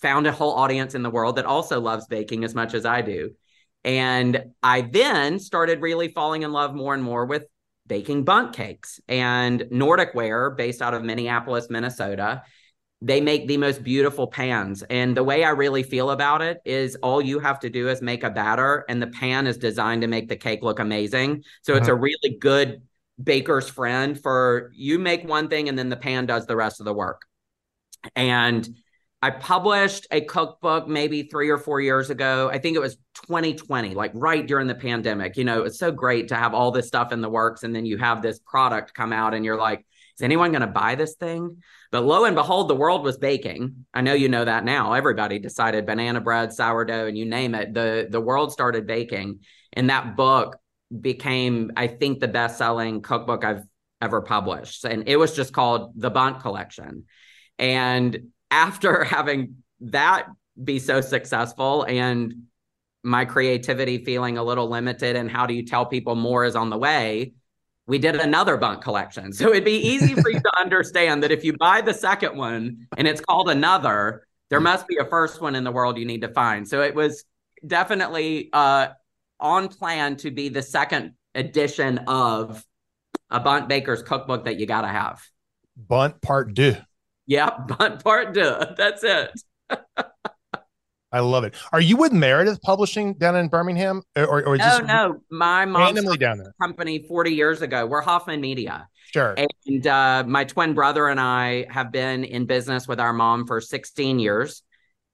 S9: found a whole audience in the world that also loves baking as much as I do. And I then started really falling in love more and more with baking bundt cakes and Nordic Ware, based out of Minneapolis, Minnesota. They make the most beautiful pans. And the way I really feel about it is all you have to do is make a batter, and the pan is designed to make the cake look amazing. So it's a uh-huh. really good baker's friend for you make one thing and then the pan does the rest of the work. And I published a cookbook maybe three or four years ago. I think it was 2020, like right during the pandemic. You know, it's so great to have all this stuff in the works. And then you have this product come out and you're like, is anyone going to buy this thing? But lo and behold, the world was baking. I know you know that now. Everybody decided banana bread, sourdough, and you name it. The, the world started baking. And that book became, I think, the best selling cookbook I've ever published. And it was just called The Bundt Collection. And after having that be so successful and my creativity feeling a little limited and how do you tell people more is on the way we did another bundt collection. So it'd be easy for you to understand that if you buy the second one and it's called another there must be a first one in the world you need to find. So it was definitely uh, on plan to be the second edition of a bundt baker's cookbook that you got to have.
S1: Bundt part deux.
S9: Yeah, bundt part two. That's it.
S1: I love it. Are you with Meredith Publishing down in Birmingham, or, or, or is
S9: No, no. My mom
S1: randomly down there?
S9: company 40 years ago. We're Hoffman Media.
S1: Sure.
S9: And uh, my twin brother and I have been in business with our mom for 16 years.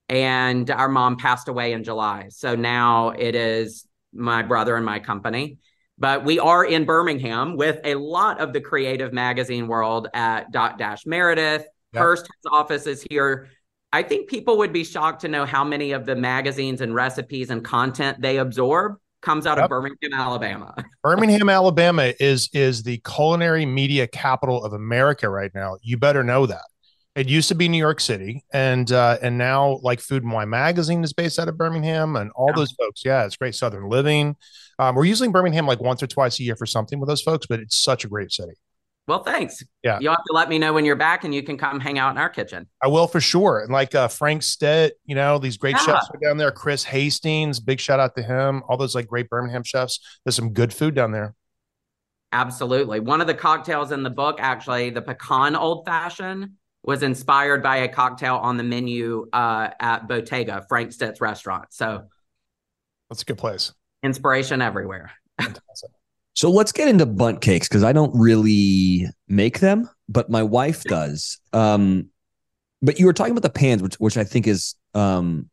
S9: And our mom passed away in July. So now it is my brother and my company. But we are in Birmingham with a lot of the creative magazine world at Dotdash Meredith.
S1: Yep.
S9: Hearst office is here. I think people would be shocked to know how many of the magazines and recipes and content they absorb comes out
S1: Yep.
S9: of Birmingham, Alabama.
S1: Birmingham, Alabama is is the culinary media capital of America right now. You better know that. It used to be New York City, and uh, and now like Food and Wine magazine is based out of Birmingham, and all those folks. Yeah, it's great Southern Living. Um, we're usually in Birmingham like once or twice a year for something with those folks, but it's such a great city.
S9: Well, thanks.
S1: Yeah.
S9: You'll have to let me know when you're back and you can come hang out in our kitchen.
S1: I will for sure. And like uh, Frank Stitt, you know, these great
S9: Yeah.
S1: chefs are down there. Chris Hastings, big shout out to him. All those like great Birmingham chefs. There's some good food down there.
S9: Absolutely. One of the cocktails in the book, actually, the pecan old fashioned, was inspired by a cocktail on the menu uh, at Bottega, Frank Stitt's restaurant. So
S1: That's a good place.
S9: inspiration everywhere.
S3: So let's get into bundt cakes because I don't really make them, but my wife does. Um, but you were talking about the pans, which which I think is um,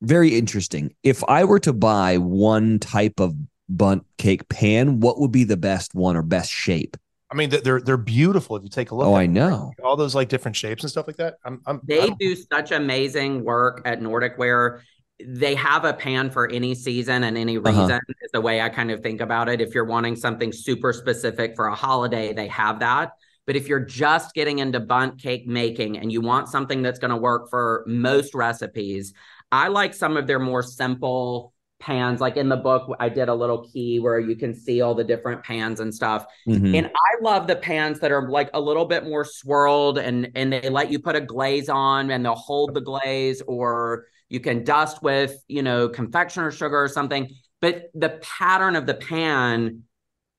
S3: very interesting. If I were to buy one type of bundt cake pan, what would be the best one or best shape?
S1: I mean, they're they're beautiful if you take a look.
S3: Oh,
S1: at
S3: I
S1: them.
S3: know.
S1: all those like different shapes and stuff like that. I'm, I'm
S9: They
S1: don't-
S9: do such amazing work at Nordic Ware. They have a pan for any season and any
S3: Uh-huh.
S9: reason, is the way I kind of think about it. If you're wanting something super specific for a holiday, they have that. But if you're just getting into bundt cake making and you want something that's going to work for most recipes, I like some of their more simple pans. Like in the book, I did a little key where you can see all the different pans and stuff.
S3: Mhm.
S9: And I love the pans that are like a little bit more swirled and and they let you put a glaze on and they'll hold the glaze or you can dust with, you know, confectioner sugar or something. But the pattern of the pan,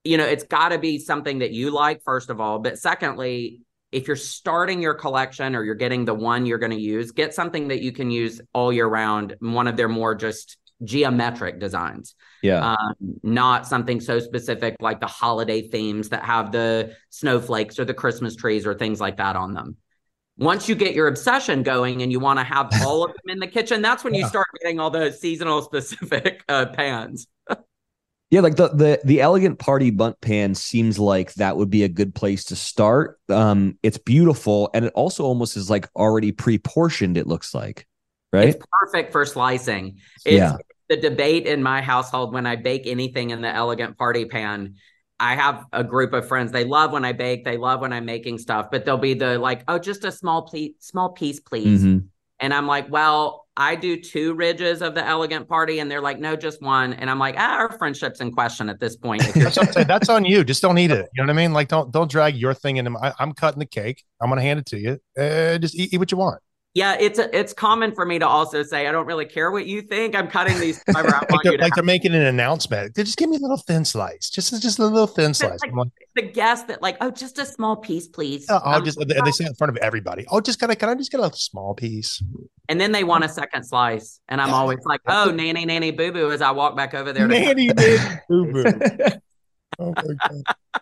S9: you know, it's got to be something that you like first of all, but secondly, if you're starting your collection or you're getting the one you're going to use, get something that you can use all year round, one of their more just geometric designs
S3: Yeah.
S9: um, not something so specific like the holiday themes that have the snowflakes or the Christmas trees or things like that on them. Once you get your obsession going and you want to have all of them in the kitchen, that's when you start getting all those seasonal specific uh, pans.
S3: Yeah, like the the the elegant party bundt pan seems like that would be a good place to start. Um, it's beautiful, and it also almost is like already pre-portioned. It looks like, right?
S9: It's perfect for slicing. It's
S3: Yeah.
S9: the debate in my household when I bake anything in the elegant party pan. I have a group of friends. They love when I bake. They love when I'm making stuff, but they'll be the like, oh, just a small piece, small piece, please.
S3: Mhm.
S9: And I'm like, well, I do two ridges of the elegant party, and they're like, no, just one. And I'm like, ah, our friendship's in question at this point.
S1: That's, saying. That's on you. Just don't eat it. You know what I mean? Like, don't don't drag your thing into my. I'm cutting the cake. I'm gonna hand it to you. Uh, just eat, eat what you want.
S9: Yeah, it's it's common for me to also say, I don't really care what you think. I'm cutting these I
S1: Like they're, like they're making an announcement. They Just give me a little thin slice. Just just a little thin slice. I'm like,
S9: the guest that like, oh, just a small piece, please.
S1: oh, I'll
S9: Um,
S1: just. And they say in front of everybody. Oh, just gotta. Can I just get a small piece?
S9: and then they want a second slice, and I'm always like, oh, nanny, nanny, boo boo, as I walk back over there.
S1: Nanny, nanny, boo boo. Oh my god.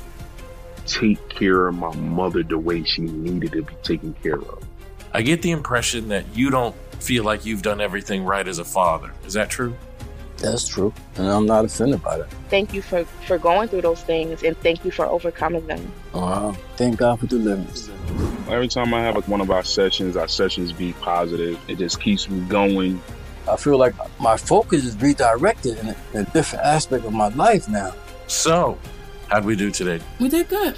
S10: take care of my mother the way she needed to be taken care of.
S11: I get the impression that you don't feel like you've done everything right as a father. Is that true?
S12: That's true. And I'm not offended by that.
S13: Thank you for, for going through those things and thank you for overcoming them.
S12: Wow. Thank God for the deliverance.
S10: Every time I have like one of our sessions, our sessions be positive. It just keeps me going.
S12: I feel like my focus is redirected in a, in a different aspect of my life now.
S11: So, how'd we do today?
S14: We did good.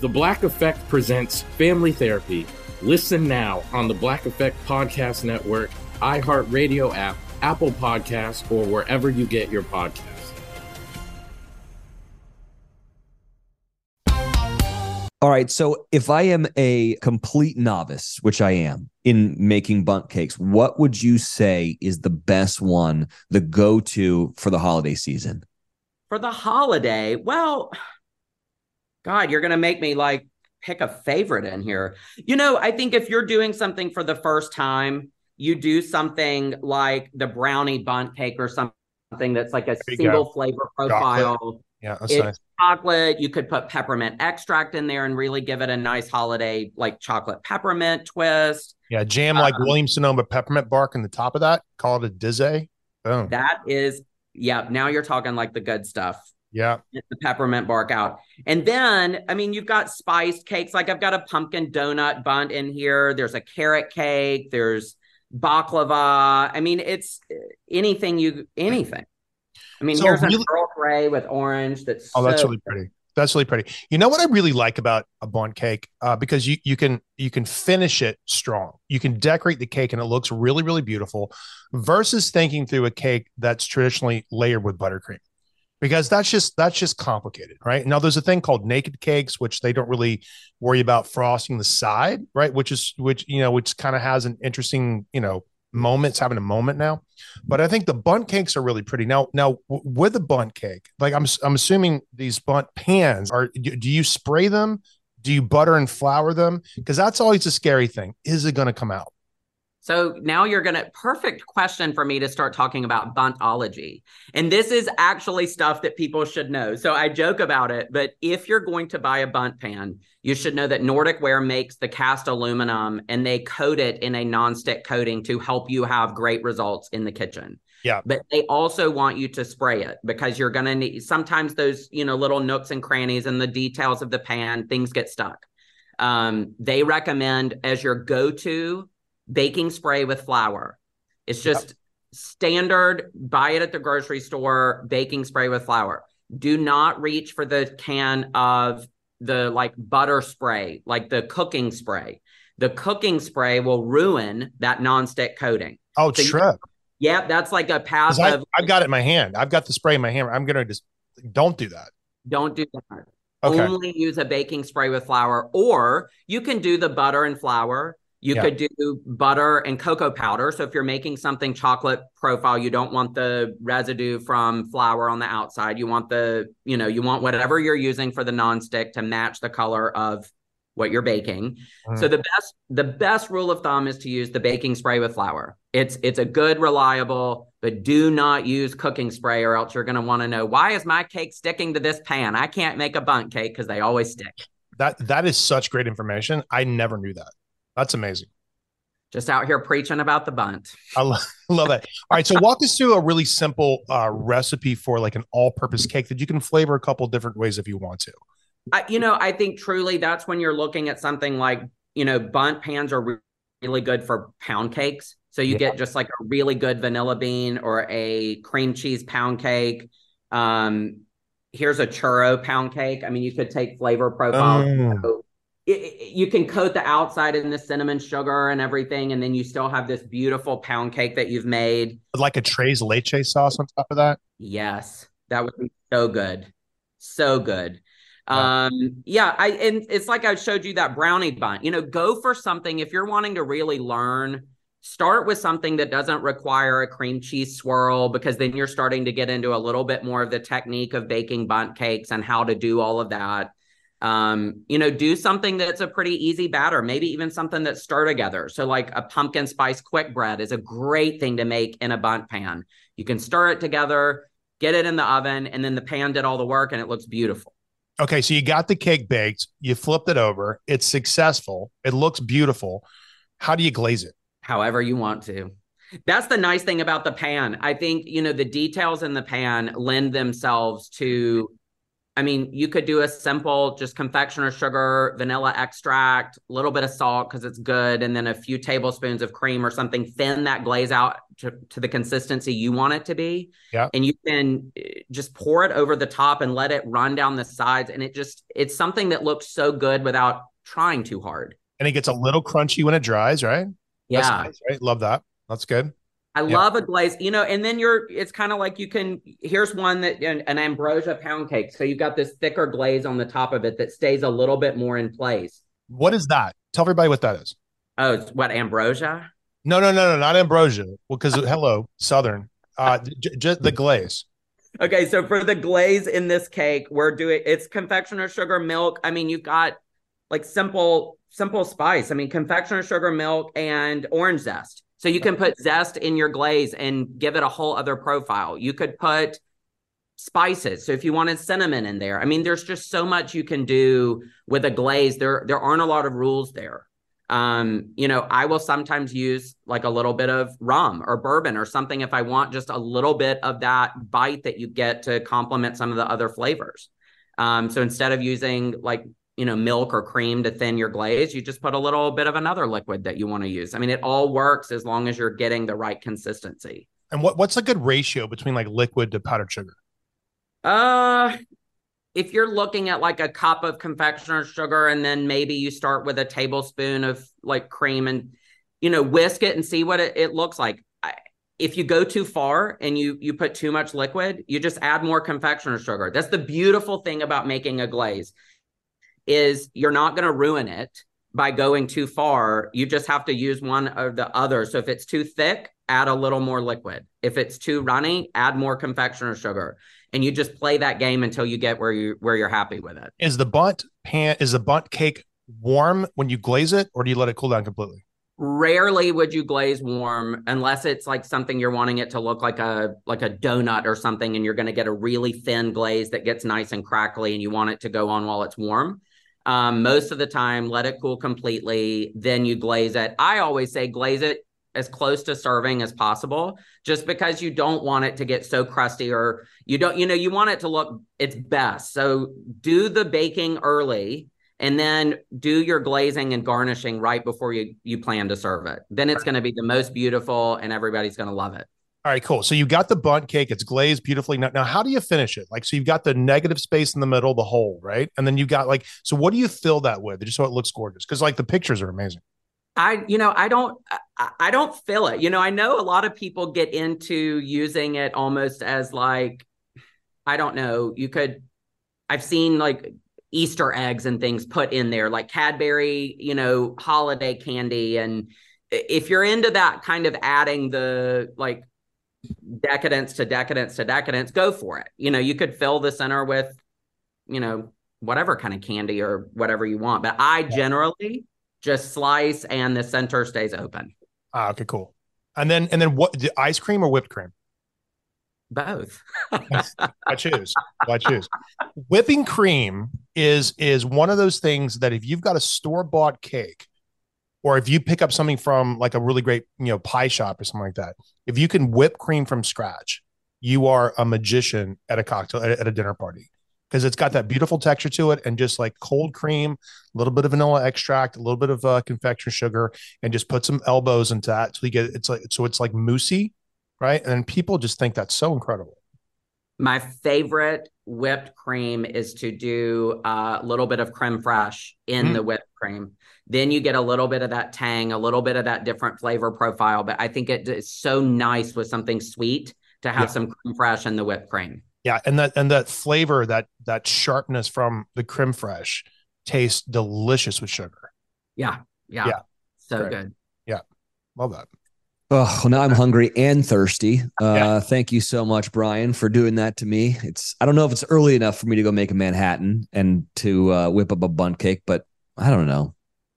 S11: The Black Effect presents Family Therapy. Listen now on the Black Effect Podcast Network, iHeartRadio app, Apple Podcasts, or wherever you get your podcasts.
S3: All right. So if I am a complete novice, which I am in making bundt cakes, what would you say is the best one, the go to for the holiday season?
S9: For the holiday, well, God, you're going to make me like pick a favorite in here. You know, I think if you're doing something for the first time, you do something like the brownie bundt cake or something that's like a single
S1: go.
S9: flavor profile.
S1: Chocolate. Yeah, that's
S9: it's
S1: nice.
S9: chocolate. You could put peppermint extract in there and really give it a nice holiday, like chocolate peppermint twist.
S1: Yeah, jam like
S9: Um,
S1: Williams Sonoma peppermint bark in the top of that. Call it a dizzy. Boom.
S9: That is, yeah. Now you're talking like the good stuff.
S1: yeah.
S9: Get the peppermint bark out. And then, I mean, you've got spiced cakes. Like I've got a pumpkin donut bun in here. There's a carrot cake. There's baklava. I mean, it's uh, anything you, anything. I mean,
S1: So
S9: here's
S1: really-
S9: a Earl Grey with orange. That's
S1: Oh, that's really pretty. That's really pretty. You know what I really like about a bundt cake? Uh, because you you can you can finish it strong. You can decorate the cake and it looks really really beautiful. Versus thinking through a cake that's traditionally layered with buttercream, because that's just that's just complicated, right? Now there's a thing called naked cakes, which they don't really worry about frosting the side, right? Which is which you know which kind of has an interesting you know moments having a moment now. But I think the bundt cakes are really pretty. Now, now with a bundt cake, like I'm, I'm assuming these bundt pans are. Do you spray them? Do you butter and flour them? Because that's always a scary thing. Is it going to come out?
S9: So now you're going to perfect question for me to start talking about buntology. And this is actually stuff that people should know. So I joke about it, but if you're going to buy a bundt pan, you should know that Nordic Ware makes the cast aluminum and they coat it in a nonstick coating to help you have great results in the kitchen.
S1: Yeah.
S9: But they also want you to spray it because you're going to need sometimes those, you know, little nooks and crannies and the details of the pan, things get stuck. Um, they recommend as your go-to baking spray with flour. It's just standard, buy it at the grocery store, baking spray with flour. Do not reach for the can of the like butter spray, like the cooking spray. The cooking spray will ruin that nonstick coating.
S1: Oh,
S9: So
S1: trip.
S9: Yep, that's like a path
S1: I,
S9: of
S1: I've got it in my hand. I've got the spray in my hand. I'm going to just don't do that.
S9: Don't do that.
S1: Okay.
S9: Only use a baking spray with flour, or you can do the butter and flour. You
S1: Yeah.
S9: could do butter and cocoa powder. So if you're making something chocolate profile, you don't want the residue from flour on the outside. You want the, you know, you want whatever you're using for the nonstick to match the color of what you're baking. So
S1: Mm.
S9: the best the best rule of thumb is to use the baking spray with flour. It's it's a good reliable, but do not use cooking spray or else you're going to want to know why is my cake sticking to this pan? I can't make a bundt cake because they always stick.
S1: That that is such great information. I never knew that. That's amazing.
S9: Just out here preaching about the bundt.
S1: I lo- love that. All right, so walk us through a really simple uh, recipe for like an all-purpose cake that you can flavor a couple different ways if you want to.
S9: I, you know, I think truly that's when you're looking at something like, you know, bundt pans are re- really good for pound cakes. So you
S1: Yeah.
S9: get just like a really good vanilla bean or a cream cheese pound cake. Um, here's a churro pound cake. I mean, you could take flavor profile.
S1: Mm.
S9: It- you can coat the outside in the cinnamon sugar and everything, and then you still have this beautiful pound cake that you've made.
S1: Like a tres leche sauce on top of that.
S9: Yes, that would be so good. So good. Um, yeah, I and it's like I showed you that brownie bun. You know, go for something if you're wanting to really learn, start with something that doesn't require a cream cheese swirl because then you're starting to get into a little bit more of the technique of baking bundt cakes and how to do all of that. Um, you know, do something that's a pretty easy batter, maybe even something that's stir together. So, like a pumpkin spice quick bread is a great thing to make in a bundt pan. You can stir it together, get it in the oven, and then the pan did all the work and it looks beautiful.
S1: Okay, so you got the cake baked, you flipped it over, it's successful, it looks beautiful. How do you glaze it?
S9: However, you want to. That's the nice thing about the pan. I think, you know, the details in the pan lend themselves to I mean, you could do a simple just confectioner sugar, vanilla extract, a little bit of salt because it's good, and then a few tablespoons of cream or something. Thin that glaze out to, to the consistency you want it to be.
S1: Yeah.
S9: And you can eh, just pour it over the top and let it run down the sides. And it just, it's something that looks so good without trying too hard.
S1: And it gets a little crunchy when it dries, right?
S9: Yeah.
S1: nice, right? Love that. That's good.
S9: I
S1: Yeah.
S9: love a glaze, you know, and then you're, it's kind of like you can, here's one that, an, an ambrosia pound cake. So you've got this thicker glaze on the top of it that stays a little bit more in place.
S1: What is that? Tell everybody what that is.
S9: Oh, it's what, ambrosia?
S1: No, no, no, no, not ambrosia. Well, because hello, Southern. Uh, j- j- the glaze.
S9: Okay, so for the glaze in this cake, we're doing it's confectioner sugar, milk. I mean, you've got like simple, simple spice. I mean, confectioner sugar, milk, and orange zest. So you can put zest in your glaze and give it a whole other profile. You could put spices. So if you wanted cinnamon in there, I mean, there's just so much you can do with a glaze. There, there aren't a lot of rules there. Um, you know, I will sometimes use like a little bit of rum or bourbon or something if I want just a little bit of that bite that you get to complement some of the other flavors. Um, so instead of using like, you know, milk or cream to thin your glaze, you just put a little bit of another liquid that you want to use. I mean, it all works as long as you're getting the right consistency.
S1: And what, what's a good ratio between like liquid to powdered sugar?
S9: Uh, if you're looking at like a cup of confectioner's sugar and then maybe you start with a tablespoon of like cream and you know whisk it and see what it, it looks like if you go too far and you you put too much liquid you just add more confectioner's sugar that's the beautiful thing about making a glaze is you're not going to ruin it by going too far you just have to use one or the other so if it's too thick add a little more liquid if it's too runny add more confectioner sugar and you just play that game until you get where you where you're happy with it.
S1: Is the bundt pan is the bundt cake warm when you glaze it, or do you let it cool down completely?
S9: Rarely would you glaze warm unless it's like something you're wanting it to look like a like a donut or something and you're going to get a really thin glaze that gets nice and crackly and you want it to go on while it's warm. Um, most of the time, let it cool completely, then you glaze it. I always say glaze it as close to serving as possible just because you don't want it to get so crusty or you don't you know you want it to look its best. So do the baking early and then do your glazing and garnishing right before you you plan to serve it. Then it's going to be the most beautiful and everybody's going to love it
S1: All right, cool. So you got the bundt cake; it's glazed beautifully. Now, now, how do you finish it? Like, so you've got the negative space in the middle, the hole, right? And then you've got like, so what do you fill that with, just so it looks gorgeous? Because like the pictures are amazing.
S9: I, you know, I don't, I don't fill it. You know, I know a lot of people get into using it almost as like, I don't know, you could, I've seen like Easter eggs and things put in there, like Cadbury, you know, holiday candy. And if you're into that kind of adding the like decadence to decadence to decadence, go for it. You know, you could fill the center with, you know, whatever kind of candy or whatever you want. But I generally, just slice and the center stays open.
S1: Ah, okay, cool. And then and then what? The ice cream or whipped cream?
S9: Both.
S1: I choose. I choose. Whipping cream is is one of those things that if you've got a store bought cake, or if you pick up something from like a really great you know pie shop or something like that, if you can whip cream from scratch, you are a magician at a cocktail at, a dinner party because it's got that beautiful texture to it and just like cold cream, a little bit of vanilla extract, a little bit of uh, confection sugar, and just put some elbows into that so you get it's like so it's like moussey, right? And then people just think that's so incredible.
S9: My favorite whipped cream is to do a little bit of creme fraiche in
S1: Mm.
S9: the whipped cream. Then you get a little bit of that tang, a little bit of that different flavor profile. But I think it is so nice with something sweet to have
S1: Yeah.
S9: some creme fraiche and the whipped cream.
S1: Yeah, and that and that flavor, that that sharpness from the creme fraiche tastes delicious with sugar.
S9: Yeah. Yeah.
S1: Yeah.
S9: So
S1: Great.
S9: good.
S1: Yeah. Love that.
S3: Oh, now I'm hungry and thirsty. Uh, Thank you so much, Brian, for doing that to me. It's I don't know if it's early enough for me to go make a Manhattan and to uh, whip up a bunt cake, but I don't know.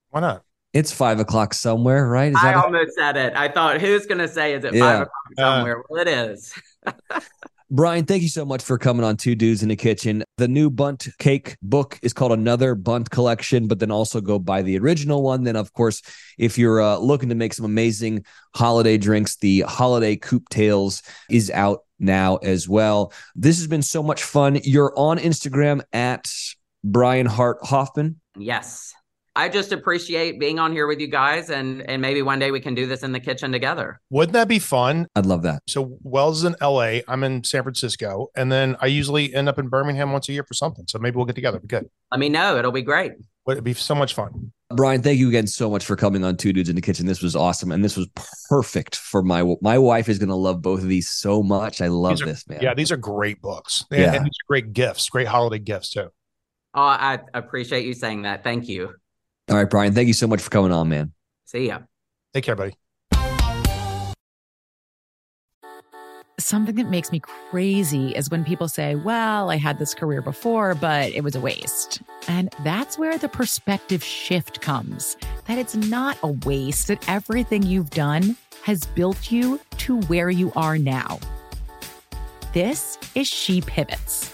S1: Why not?
S3: It's five o'clock somewhere, right? Is
S9: I
S3: that
S9: almost said it. I thought, who's going to say, is it
S3: Yeah.
S9: five o'clock
S1: Uh,
S9: somewhere? well, it is.
S3: Brian, thank you so much for coming on Two Dudes in the Kitchen. The new Bundt Cake book is called Another Bundt Collection, but then also go buy the original one. Then, of course, if you're uh, looking to make some amazing holiday drinks, the Holiday Coop Tales is out now as well. This has been so much fun. You're on Instagram at Brian Hart Hoffman.
S9: Yes. I just appreciate being on here with you guys and and maybe one day we can do this in the kitchen together.
S1: Wouldn't that be fun?
S3: I'd love that.
S1: So Wells is in LA, I'm in San Francisco, and then I usually end up in Birmingham once a year for something. So maybe we'll get together. Be good.
S9: Let me know. It'll be great.
S1: But it'd be so much fun.
S3: Brian, thank you again so much for coming on Two Dudes in the Kitchen. This was awesome, and this was perfect for my my wife is going to love both of these so much. I love
S1: Are,
S3: this, man.
S1: Yeah, these are great books.
S3: Yeah.
S1: And, and these are great gifts, great holiday gifts too.
S9: Oh, I appreciate you saying that. Thank you.
S3: All right, Brian, thank you so much for coming on, man.
S9: See ya.
S1: Take care, buddy.
S15: Something that makes me crazy is when people say, Well, I had this career before, but it was a waste. And that's where the perspective shift comes that it's not a waste, that everything you've done has built you to where you are now. This is She Pivots,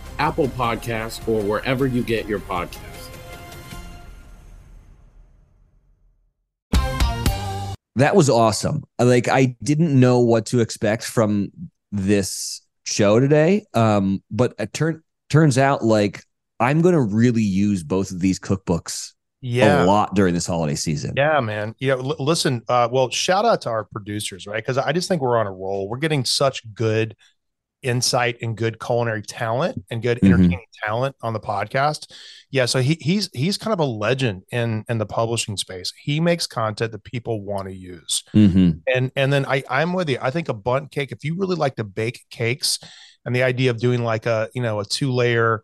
S11: Apple Podcasts, or wherever you get your podcasts.
S3: That was awesome. Like I didn't know what to expect from this show today. Um, but it turn turns out like I'm gonna really use both of these cookbooks
S1: Yeah.
S3: a lot during this holiday season.
S1: Yeah, man. You know, l- listen, uh, well, shout out to our producers, right? Because I just think we're on a roll. We're getting such good insight and good culinary talent and good
S3: Mhm.
S1: entertaining talent on the podcast. Yeah, so he he's he's kind of a legend in in the publishing space. He makes content that people want to use.
S3: Mhm.
S1: And and then I I'm with you. I think a bundt cake, if you really like to bake cakes and the idea of doing like a, you know, a two layer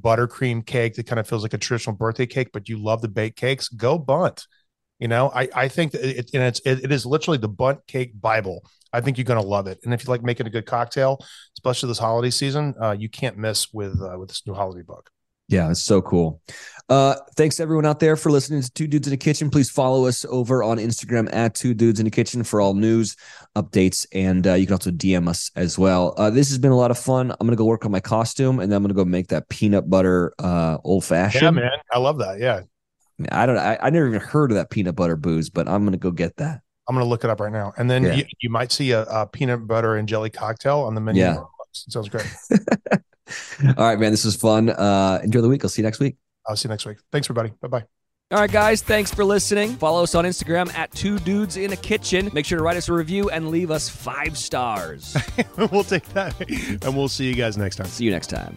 S1: buttercream cake that kind of feels like a traditional birthday cake, but you love the bake cakes, go bundt. You know, I, I think that it, and it's, it, it is literally the Bundt Cake Bible. I think you're going to love it. And if you like making a good cocktail, especially this holiday season, uh, you can't miss with, uh, with this new holiday book.
S3: Yeah, it's so cool. Uh, thanks everyone out there for listening to Two Dudes in the Kitchen. Please follow us over on Instagram at Two Dudes in the Kitchen for all news, updates, and uh, you can also DM us as well. Uh, this has been a lot of fun. I'm gonna go work on my costume, and then I'm gonna go make that peanut butter uh, old fashioned.
S1: Yeah, man, I love that. Yeah,
S3: I don't. I, I never even heard of that peanut butter booze, but I'm gonna go get that.
S1: I'm gonna look it up right now, and then
S3: Yeah.
S1: you, you might see a, a peanut butter and jelly cocktail on the menu.
S3: Yeah.
S1: It sounds great.
S3: All right, man. This was fun. Uh, enjoy the week. I'll see you next week.
S1: I'll see you next week. Thanks, everybody. Bye bye.
S2: All right, guys, thanks for listening. Follow us on Instagram at Two Dudes in a Kitchen. Make sure to write us a review and leave us five stars.
S1: we'll take that, and we'll see you guys next time.
S2: See you next time.